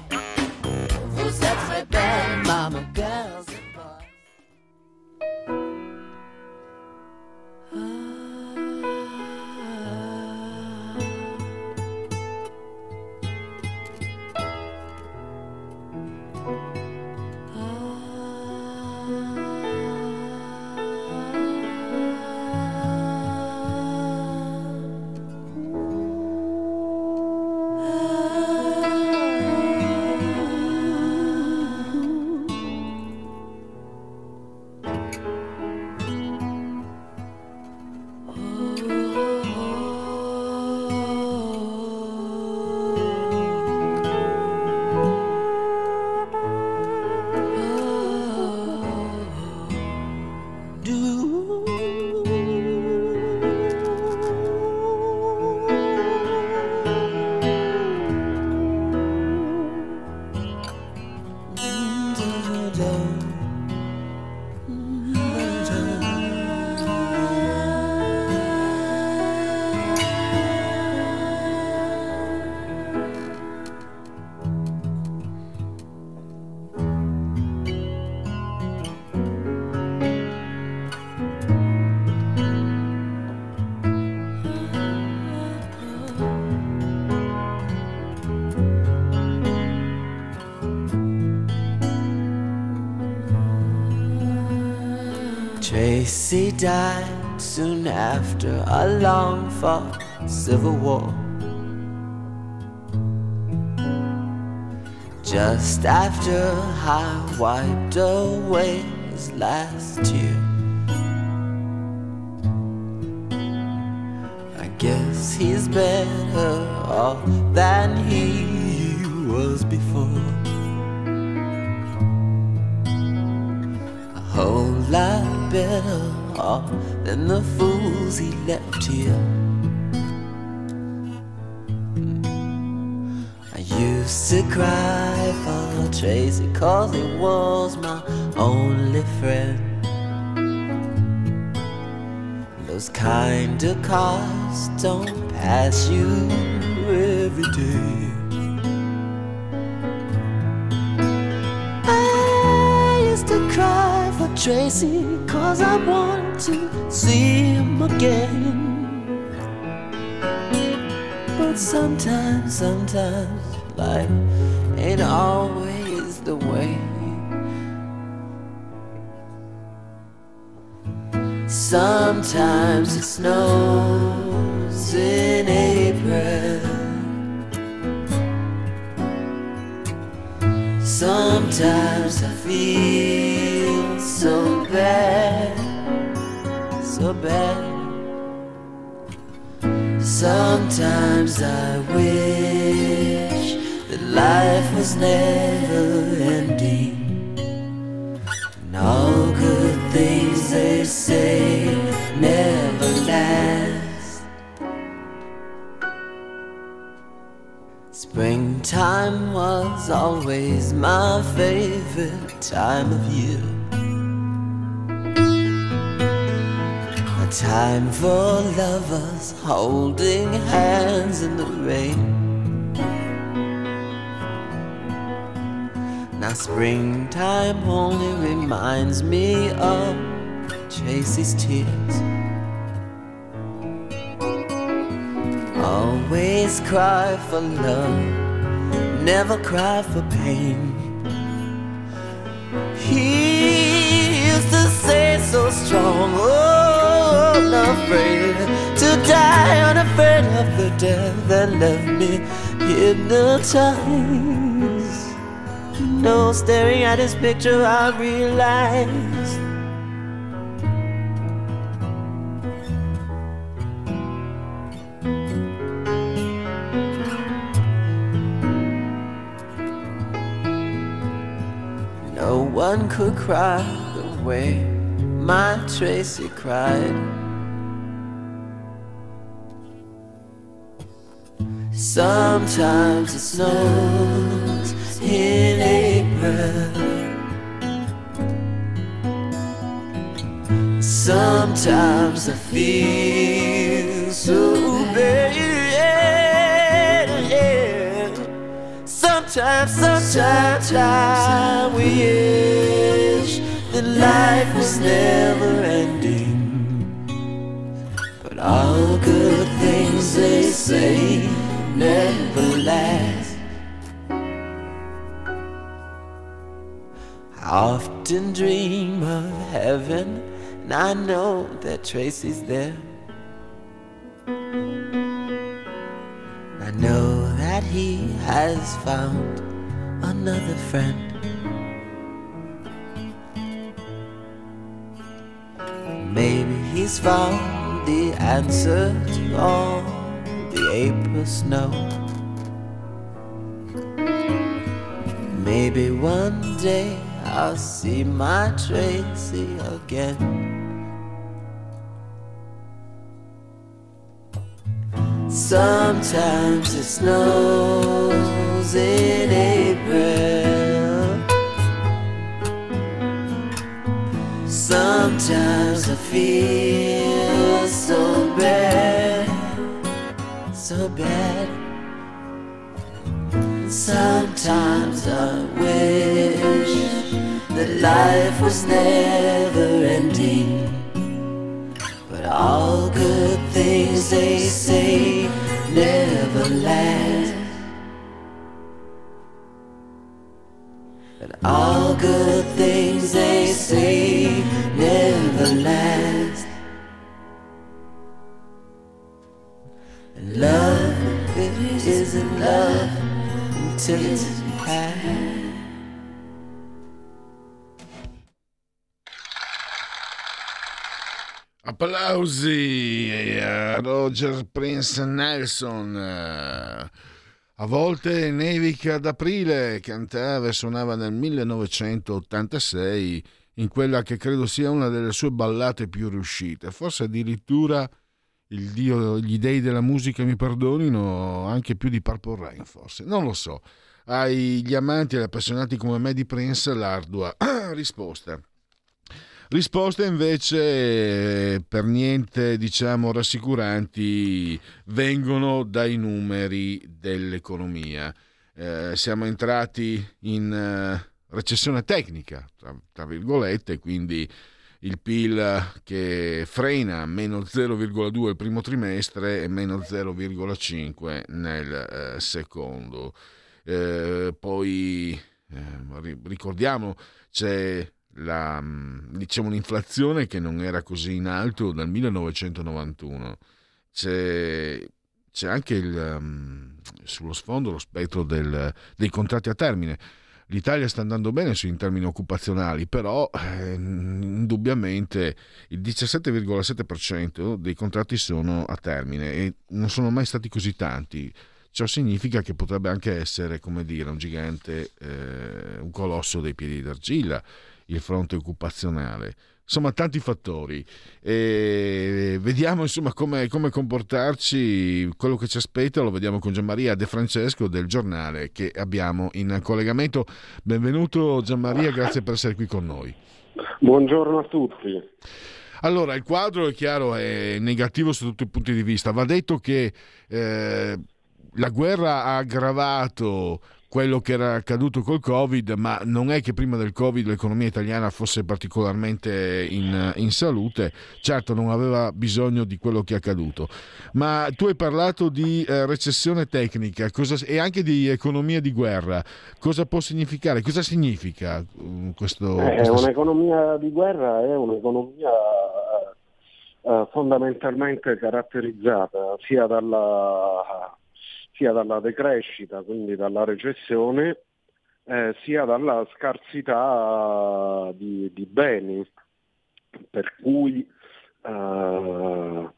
Civil war. Just after I wiped away his last tear. I guess he's better off than he was before. A whole lot better off than the fools he left here. Used to cry for Tracy cause he was my only friend. Those kind of cars don't pass you every day. I used to cry for Tracy Cause I want to see him again. But sometimes, sometimes life ain't always the way. Sometimes it snows in April. Sometimes I feel so bad, so bad. Sometimes I wish life was never ending. And all good things they say never last. Springtime was always my favorite time of year. A time for lovers holding hands in the rain. Now, springtime only reminds me of Tracy's tears. Always cry for love, never cry for pain. He used to say so strong, oh, unafraid to die, unafraid of the death that left me hypnotized. No, staring at his picture, I realized. No one could cry the way my Tracy cried. Sometimes it snows in April. Sometimes I feel so bad. Sometimes, sometimes I wish that life was never ending. But all good things they say never last. I often dream of heaven, and I know that Tracy's there. I know that he has found another friend. Maybe he's found the answer to all the April snow. Maybe one day I'll see my Tracy again. Sometimes it snows in April. Sometimes I feel so bad, so bad. Sometimes I wish that life was never ending. But all good things they say never last. And all good things they say never last. And love, it isn't love until it's past. Applausi a Roger Prince Nelson. A volte nevica ad aprile, cantava e suonava nel 1986 in quella che credo sia una delle sue ballate più riuscite, forse addirittura dio, gli dei della musica mi perdonino, anche più di Purple Rain forse, non lo so. Agli amanti e appassionati come me di Prince l'ardua [coughs] risposta. Risposte invece per niente diciamo rassicuranti vengono dai numeri dell'economia. Eh, siamo entrati in uh, recessione tecnica, tra, tra, virgolette, quindi il PIL che frena meno 0,2 il primo trimestre e meno 0,5 nel uh, secondo. Eh, poi ricordiamo c'è la, diciamo, un'inflazione che non era così in alto dal 1991. C'è, c'è anche il, um, sullo sfondo lo spettro del, dei contratti a termine. l'Italia sta andando bene in termini occupazionali, però eh, indubbiamente il 17,7% dei contratti sono a termine e non sono mai stati così tanti. Ciò significa che potrebbe anche essere, come dire, un gigante, eh, un colosso dei piedi d'argilla il fronte occupazionale insomma tanti fattori. E vediamo insomma come, come, comportarci, quello che ci aspetta lo vediamo con Gianmaria De Francesco del giornale che abbiamo in collegamento. Benvenuto Gianmaria, grazie per essere qui con noi. Buongiorno a tutti. Allora, il quadro è chiaro, è negativo su tutti i punti di vista. Va detto che eh, la guerra ha aggravato quello che era accaduto col Covid, ma non è che prima del Covid l'economia italiana fosse particolarmente in, in, salute, certo non aveva bisogno di quello che è accaduto, ma tu hai parlato di eh, recessione tecnica cosa, e anche di economia di guerra, cosa può significare? Cosa significa um, questo? Eh, questa... Un'economia di guerra è un'economia eh, fondamentalmente caratterizzata sia dalla sia dalla decrescita, quindi dalla recessione, eh, sia dalla scarsità di, di beni, per cui eh,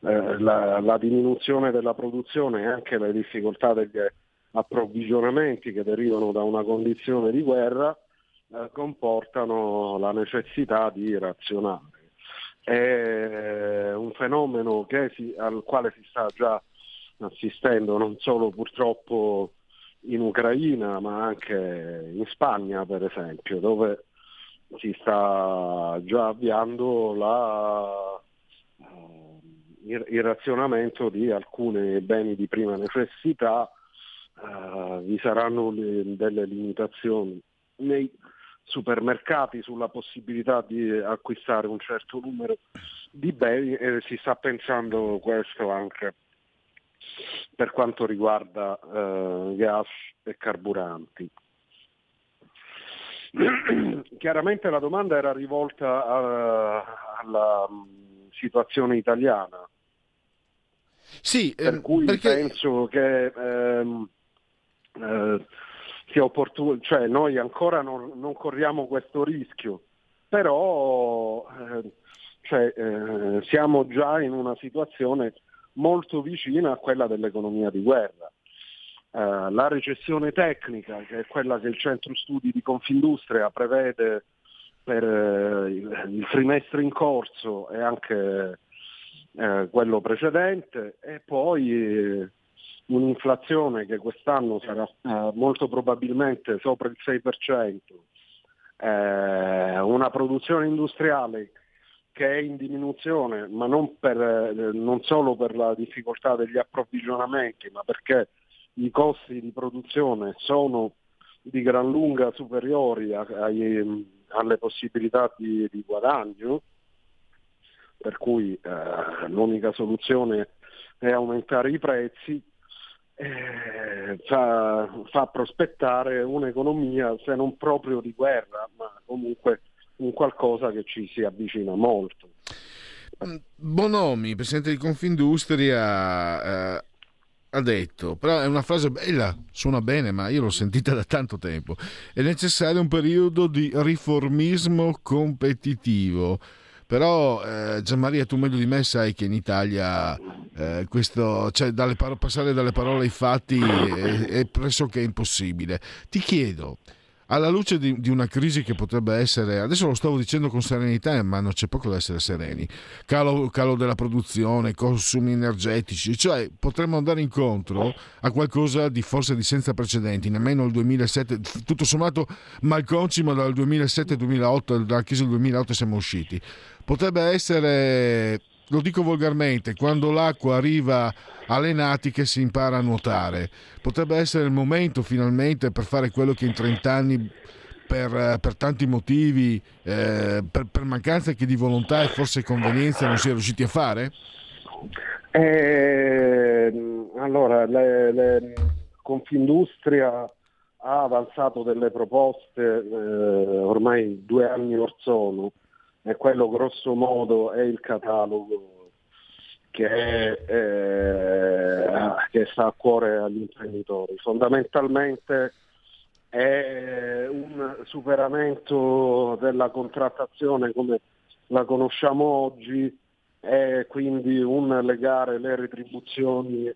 eh, la, la, diminuzione della produzione e anche le difficoltà degli approvvigionamenti che derivano da una condizione di guerra eh, comportano la necessità di razionare. È un fenomeno si, al quale si sta già assistendo non solo purtroppo in Ucraina ma anche in Spagna per esempio dove si sta già avviando la, uh, il, il, razionamento di alcuni beni di prima necessità, uh, vi saranno le, delle limitazioni nei supermercati sulla possibilità di acquistare un certo numero di beni e si sta pensando questo anche per quanto riguarda eh, gas e carburanti. [clears throat] Chiaramente la domanda era rivolta a, alla mm, situazione italiana. Sì, per ehm, cui perché... penso che ehm, eh, sia opportuno, cioè noi ancora non, non corriamo questo rischio, però eh, cioè, eh, siamo già in una situazione molto vicina a quella dell'economia di guerra. Uh, la recessione tecnica, che è quella che il centro studi di Confindustria prevede per uh, il, trimestre in corso e anche uh, quello precedente, e poi un'inflazione che quest'anno sarà molto probabilmente sopra il 6%, una produzione industriale che è in diminuzione, ma non, per, eh, non, solo per la difficoltà degli approvvigionamenti, ma perché i costi di produzione sono di gran lunga superiori a, a, alle possibilità di, di, guadagno, per cui eh, l'unica soluzione è aumentare i prezzi, eh, fa, fa prospettare un'economia se non proprio di guerra, ma comunque un qualcosa che ci si avvicina molto. Mm, Bonomi, presidente di Confindustria, eh, ha detto, però è una frase bella, suona bene, ma io l'ho sentita da tanto tempo, è necessario un periodo di riformismo competitivo. Però eh, Gianmaria, tu meglio di me sai che in Italia eh, questo, cioè, dalle par- passare dalle parole ai fatti è, è pressoché impossibile. Ti chiedo, alla luce di, di, una crisi che potrebbe essere, adesso lo stavo dicendo con serenità, ma non c'è poco da essere sereni, calo, calo della produzione, consumi energetici, cioè potremmo andare incontro a qualcosa di forse di senza precedenti, nemmeno il 2007, tutto sommato malconci, ma dal 2007-2008, dalla crisi del 2008 siamo usciti. Potrebbe essere lo dico volgarmente, quando l'acqua arriva alle natiche si impara a nuotare. Potrebbe essere il momento finalmente per fare quello che in 30 anni per, per tanti motivi, eh, per, per, mancanza anche di volontà e forse convenienza non si è riusciti a fare? Eh, allora, le, le, Confindustria ha avanzato delle proposte eh, ormai due anni or sono e quello grosso modo è il catalogo che, è, eh, che sta a cuore agli imprenditori. Fondamentalmente è è un superamento della contrattazione come la conosciamo oggi e quindi un legare le retribuzioni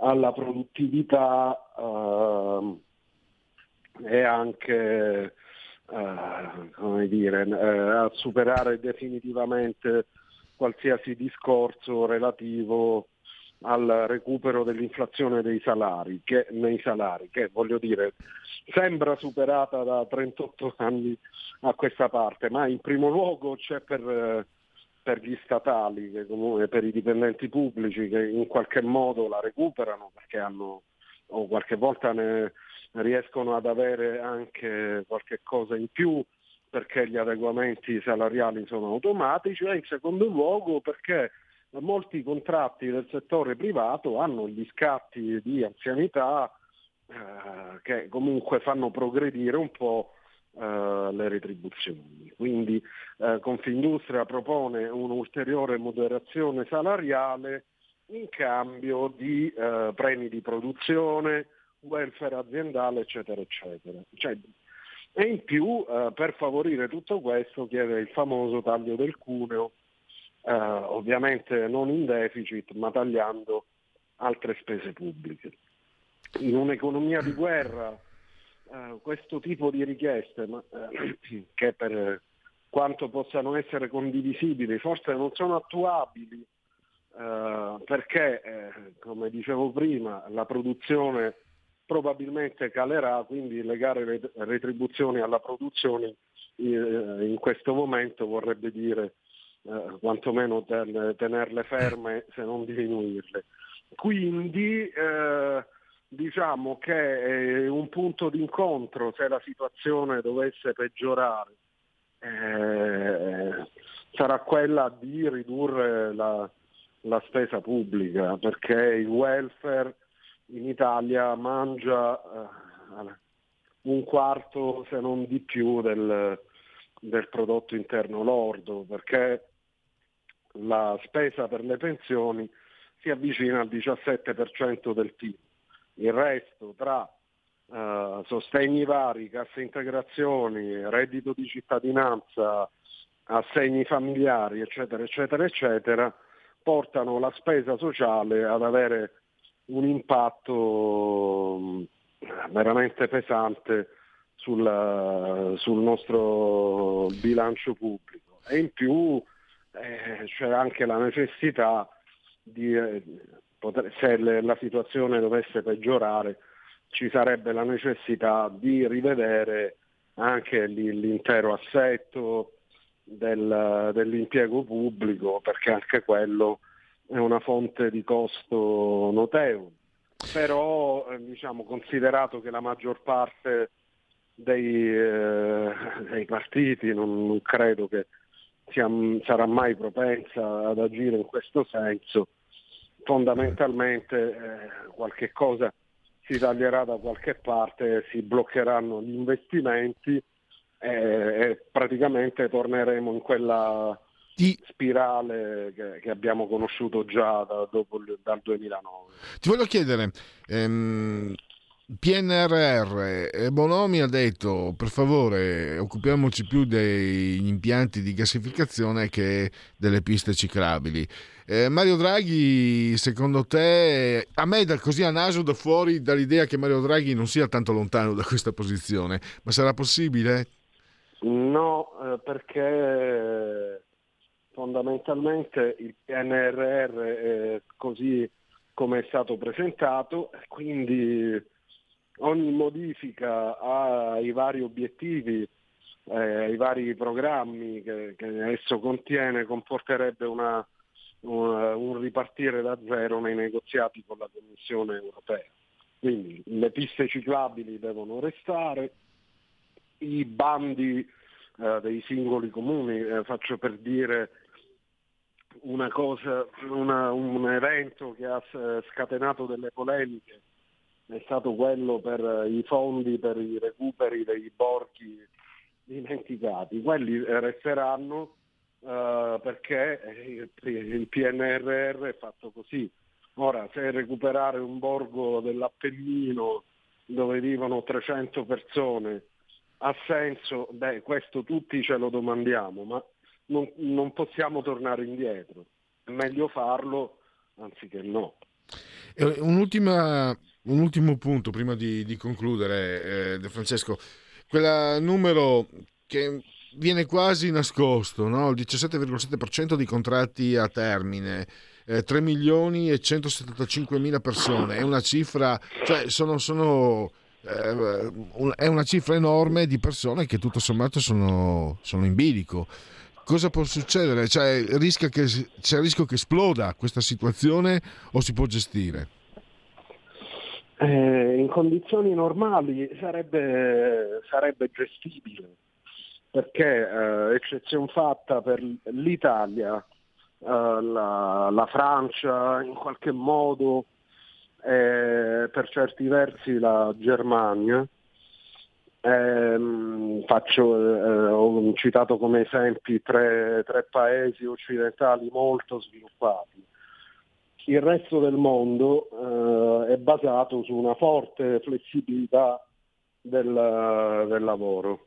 alla produttività eh, e anche eh, come dire, eh, a superare definitivamente qualsiasi discorso relativo al recupero dell'inflazione dei salari, che, nei salari, che voglio dire sembra superata da 38 anni a questa parte, ma in primo luogo c'è per, per gli statali, che comunque, per i dipendenti pubblici che in qualche modo la recuperano perché hanno o qualche volta ne riescono ad avere anche qualche cosa in più perché gli adeguamenti salariali sono automatici e in secondo luogo perché molti contratti del settore privato hanno gli scatti di anzianità eh, che comunque fanno progredire un po' eh, le retribuzioni. Quindi eh, Confindustria propone un'ulteriore moderazione salariale in cambio di eh, premi di produzione, welfare aziendale, eccetera, eccetera. Cioè, e in più, eh, per favorire tutto questo, chiede il famoso taglio del cuneo, eh, ovviamente non in deficit, ma tagliando altre spese pubbliche. In un'economia di guerra, eh, questo tipo di richieste, ma, eh, [clears throat] che per quanto possano essere condivisibili, forse non sono attuabili, eh, perché, eh, come dicevo prima, la produzione probabilmente calerà, quindi legare le retribuzioni alla produzione eh, in questo momento vorrebbe dire eh, quantomeno ten, tenerle ferme [laughs] se non diminuirle. Quindi eh, diciamo che un punto d'incontro se la situazione dovesse peggiorare eh, sarà quella di ridurre la, la spesa pubblica perché il welfare in Italia mangia eh, un quarto se non di più del, del prodotto interno lordo perché la spesa per le pensioni si avvicina al 17% del PIL. Il resto tra eh, sostegni vari, casse integrazioni, reddito di cittadinanza, assegni familiari, eccetera, eccetera, eccetera, portano la spesa sociale ad avere un impatto mm, veramente pesante sul, sul nostro bilancio pubblico. E in più eh, c'è anche la necessità di, eh, se la situazione dovesse peggiorare, ci sarebbe la necessità di rivedere anche l'intero assetto del, dell'impiego pubblico perché anche quello è una fonte di costo notevole, però eh, diciamo, considerato che la maggior parte dei, eh, dei partiti non, non, credo che sia, sarà mai propensa ad agire in questo senso, fondamentalmente eh, qualche cosa si taglierà da qualche parte, si bloccheranno gli investimenti e, e praticamente torneremo in quella ti... spirale che, che, abbiamo conosciuto già da, dopo, dal 2009. Ti voglio chiedere, ehm, PNRR, eh, Bonomi ha detto per favore occupiamoci più degli impianti di gassificazione che delle piste ciclabili. Eh, Mario Draghi, secondo te, a me da così a naso da fuori dall'idea che Mario Draghi non sia tanto lontano da questa posizione, ma sarà possibile? No, eh, perché fondamentalmente il PNRR è così come è stato presentato, quindi ogni modifica ai vari obiettivi, eh, ai vari programmi che, che, esso contiene comporterebbe una, una, un ripartire da zero nei negoziati con la Commissione europea. Quindi le piste ciclabili devono restare, i bandi eh, dei singoli comuni, eh, faccio per dire una cosa, una, un evento che ha scatenato delle polemiche è stato quello per i fondi per i recuperi dei borghi dimenticati. Quelli resteranno uh, perché il PNRR è fatto così. Ora, se recuperare un borgo dell'Appennino dove vivono 300 persone ha senso? Beh, questo tutti ce lo domandiamo, ma non, non possiamo tornare indietro. È meglio farlo anziché no. Un ultimo punto prima di, di concludere, eh, De Francesco. Quel numero che viene quasi nascosto, no? il 17,7% di contratti a termine, eh, 3 milioni e 175 mila persone, è una cifra, cioè sono, sono eh, è una cifra enorme di persone che tutto sommato sono, sono in bilico. Cosa può succedere? Cioè, rischia che, c'è il rischio che esploda questa situazione o si può gestire? Eh, in condizioni normali sarebbe, sarebbe gestibile, perché eh, eccezione fatta per l'Italia, eh, la, la, Francia, in qualche modo eh, per certi versi la Germania. Eh, faccio, eh, ho citato come esempi tre, tre, paesi occidentali molto sviluppati. Il resto del mondo eh, è basato su una forte flessibilità del, del lavoro.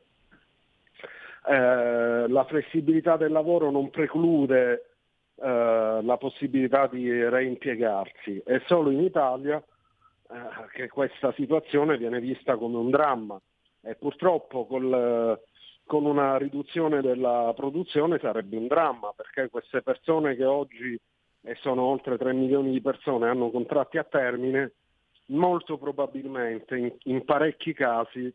Eh, la flessibilità del lavoro non preclude eh, la possibilità di reimpiegarsi. È solo in Italia eh, che questa situazione viene vista come un dramma e purtroppo col, con una riduzione della produzione sarebbe un dramma perché queste persone che oggi, e sono oltre 3 milioni di persone, hanno contratti a termine, molto probabilmente in, in parecchi casi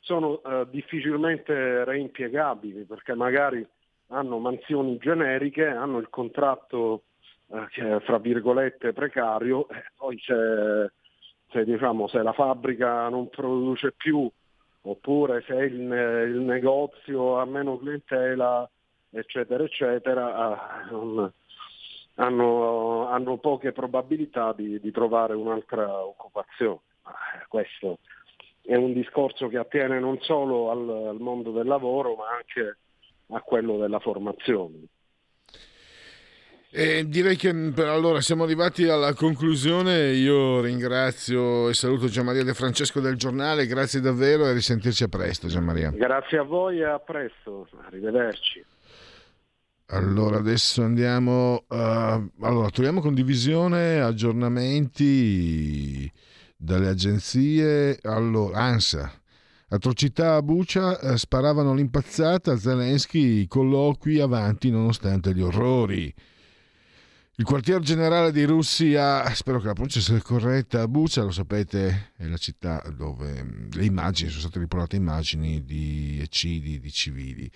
sono eh, difficilmente reimpiegabili perché magari hanno mansioni generiche, hanno il contratto eh, che è fra virgolette precario, e poi c'è, se, diciamo, se la fabbrica non produce più oppure se il, il negozio ha meno clientela, eccetera, eccetera, eh, hanno, hanno, poche probabilità di, di trovare un'altra occupazione. Eh, questo è un discorso che attiene non solo al, al mondo del lavoro, ma anche a quello della formazione. E direi che allora siamo arrivati alla conclusione. Io ringrazio e saluto Gianmaria De Francesco del giornale. Grazie davvero e risentirci a presto, Gianmaria. Grazie a voi e a presto. Arrivederci. Allora adesso andiamo. Uh, allora, troviamo condivisione, aggiornamenti dalle agenzie. Allora, ANSA Atrocità a Bucia, eh, sparavano l'impazzata, Zelensky colloqui avanti nonostante gli orrori. Il quartier generale dei russi a, spero che la pronuncia sia corretta, a Bucia, lo sapete, è la città dove mm, le immagini, sono state riportate immagini di eccidi di civili.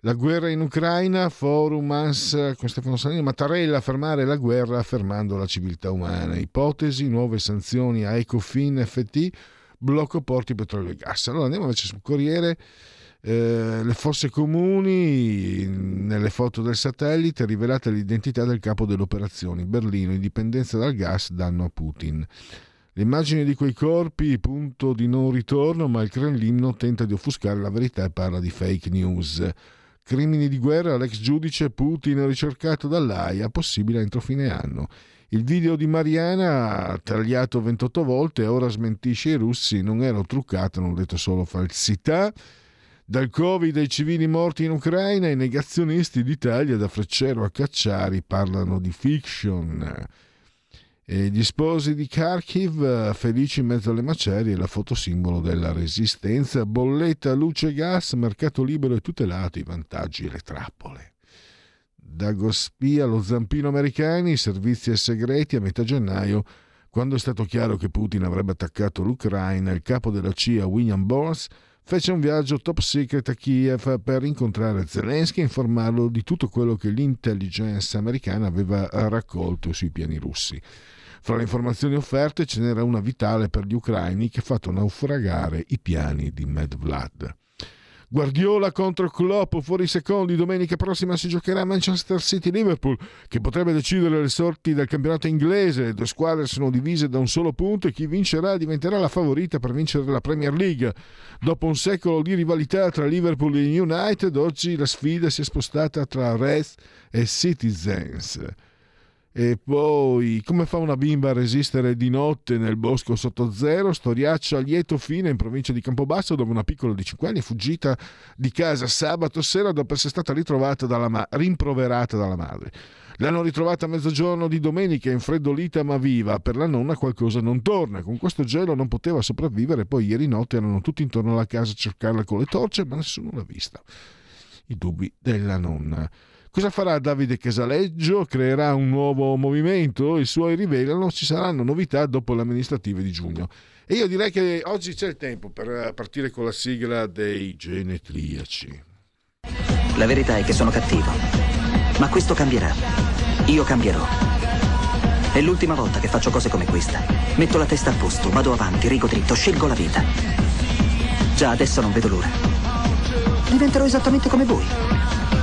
La guerra in Ucraina, forum ANS con Stefano Salini, Mattarella a fermare la guerra fermando la civiltà umana. Ipotesi, nuove sanzioni a Ecofin FT blocco porti petrolio e gas. Allora andiamo invece sul Corriere. Eh, le fosse comuni, nelle foto del satellite, rivelata l'identità del capo delle operazioni. Berlino, indipendenza dal gas, danno a Putin. L'immagine di quei corpi, punto di non ritorno, ma il Cremlino tenta di offuscare la verità e parla di fake news. Crimini di guerra, l'ex giudice Putin ricercato dall'AIA, possibile entro fine anno. Il video di Mariana, tagliato 28 volte, ora smentisce i russi, non era truccato, hanno detto solo falsità. Dal Covid ai civili morti in Ucraina, i negazionisti d'Italia, da Freccero a Cacciari, parlano di fiction. E gli sposi di Kharkiv, felici in mezzo alle macerie, la fotosimbolo della resistenza. Bolletta, luce gas, mercato libero e tutelato, i vantaggi e le trappole da Gospia allo zampino americani, servizi e segreti a metà gennaio, quando è stato chiaro che Putin avrebbe attaccato l'Ucraina, il capo della CIA William Burns fece un viaggio top secret a Kiev per incontrare Zelensky e informarlo di tutto quello che l'intelligence americana aveva raccolto sui piani russi. Fra le informazioni offerte ce n'era una vitale per gli ucraini che ha fatto naufragare i piani di Medvlad. Guardiola contro Klopp fuori secondi. Domenica prossima si giocherà Manchester City-Liverpool, che potrebbe decidere le sorti del campionato inglese. Le due squadre sono divise da un solo punto e chi vincerà diventerà la favorita per vincere la Premier League. Dopo un secolo di rivalità tra Liverpool e United, oggi la sfida si è spostata tra Reds e Citizens. E poi, come fa una bimba a resistere di notte nel bosco sotto zero? Storiaccia a lieto fine in provincia di Campobasso, dove una piccola di 5 anni è fuggita di casa sabato sera dopo essere stata ritrovata dalla ma- rimproverata dalla madre. L'hanno ritrovata a mezzogiorno di domenica, infreddolita ma viva. Per la nonna qualcosa non torna. Con questo gelo non poteva sopravvivere. Poi ieri notte erano tutti intorno alla casa a cercarla con le torce, ma nessuno l'ha vista. I dubbi della nonna. Cosa farà Davide Casaleggio? Creerà un nuovo movimento? I suoi rivelano ci saranno novità dopo le amministrative di giugno. E io direi che oggi c'è il tempo per partire con la sigla dei genetriaci. La verità è che sono cattivo, ma questo cambierà. Io cambierò. È l'ultima volta che faccio cose come questa. Metto la testa a posto, vado avanti, rigo dritto, scelgo la vita. Già adesso non vedo l'ora. Diventerò esattamente come voi.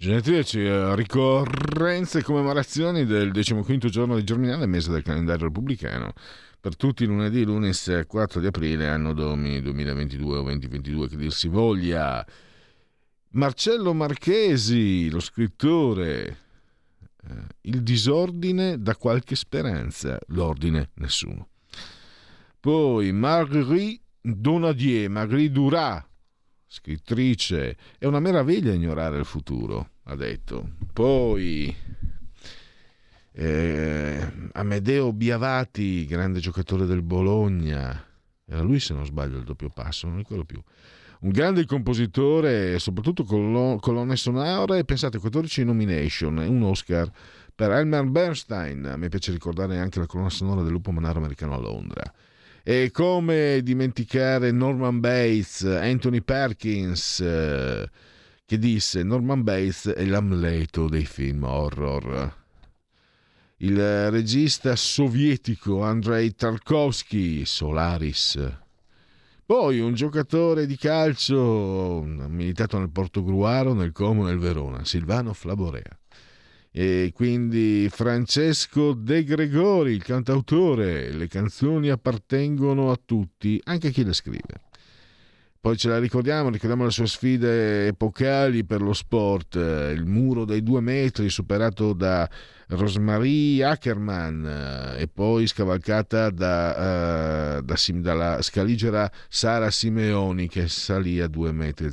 Genetriaci, eh, ricorrenze e commemorazioni del 15 giorno di Germinale, mese del calendario repubblicano. Per tutti lunedì, lunes 4 di aprile, anno domi 2022 o 2022, che dir si voglia. Marcello Marchesi, lo scrittore, eh, il disordine da qualche speranza, l'ordine nessuno. Poi Marguerite Donadier, Marguerite Duras, scrittrice, è una meraviglia ignorare il futuro, ha detto. Poi eh, Amedeo Biavati, grande giocatore del Bologna, era lui se non sbaglio il doppio passo, non ricordo più. Un grande compositore, soprattutto colonne sonore, pensate 14 nomination un Oscar per Elmer Bernstein, a me piace ricordare anche la colonna sonora del Lupo Manaro Americano a Londra. E come dimenticare Norman Bates, Anthony Perkins, eh, che disse Norman Bates è l'Amleto dei film horror. Il regista sovietico Andrei Tarkovsky, Solaris. Poi un giocatore di calcio militato nel Portogruaro, nel Como e nel Verona, Silvano Flaborea e quindi Francesco De Gregori, il cantautore, le canzoni appartengono a tutti, anche a chi le scrive. Poi ce la ricordiamo, ricordiamo le sue sfide epocali per lo sport, il muro dei due metri superato da Rosmarie Ackerman e poi scavalcata da, uh, da, dalla scaligera Sara Simeoni che salì a 2,01 metri.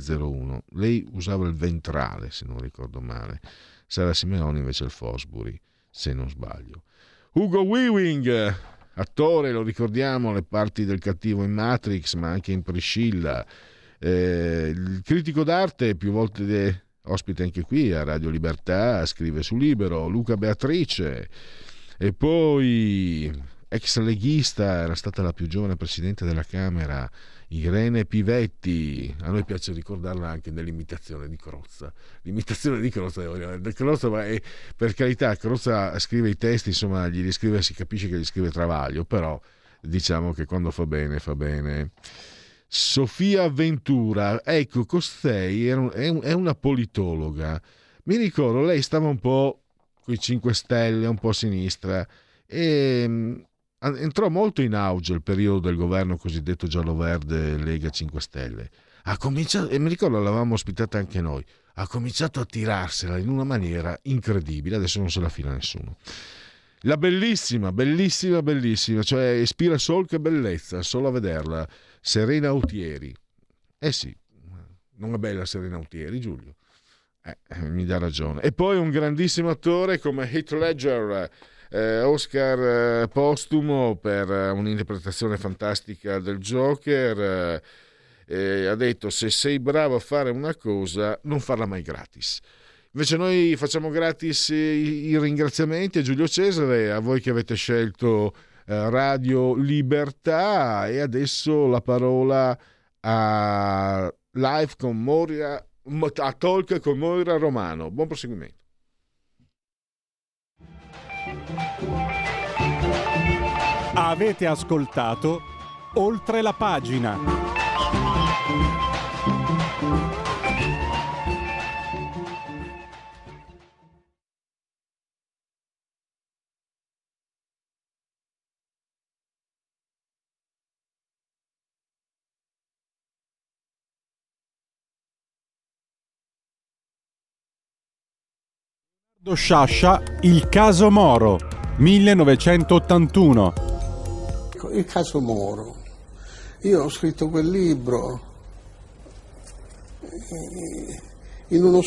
Lei usava il ventrale, se non ricordo male Sara Simeoni invece il Fosbury, se non sbaglio. Ugo Weaving, attore, lo ricordiamo, le parti del cattivo in Matrix, ma anche in Priscilla. Eh, il critico d'arte, più volte de, ospite anche qui a Radio Libertà, scrive su Libero, Luca Beatrice. E poi, ex leghista, era stata la più giovane presidente della Camera Irene Pivetti, a noi piace ricordarla anche nell'imitazione di Crozza. L'imitazione di Crozza, Crozza è, per carità, Crozza scrive i testi, insomma, gli riscrive, si capisce che gli scrive Travaglio, però diciamo che quando fa bene, fa bene. Sofia Ventura, ecco, costei è una politologa. Mi ricordo, lei stava un po' con i 5 Stelle, un po' a sinistra, e entrò molto in auge il periodo del governo cosiddetto giallo-verde Lega 5 Stelle. Ha cominciato, e mi ricordo l'avevamo ospitata anche noi, ha cominciato a tirarsela in una maniera incredibile, adesso non se la fila nessuno. La bellissima, bellissima, bellissima, cioè ispira solo che bellezza, solo a vederla, Serena Autieri. Eh sì, non è bella Serena Autieri, Giulio? Eh, mi dà ragione. E poi un grandissimo attore come Heath Ledger, eh, Oscar eh, postumo per eh, un'interpretazione fantastica del Joker. Eh, ha detto se sei bravo a fare una cosa non farla mai gratis. Invece noi facciamo gratis i, ringraziamenti a Giulio Cesare, a voi che avete scelto eh, Radio Libertà e adesso la parola a live con Moria, a talk con Moira Romano. Buon proseguimento. Avete ascoltato Oltre la pagina. Sciascia, Il caso Moro, 1981. Il caso Moro. Io ho scritto quel libro eh, in uno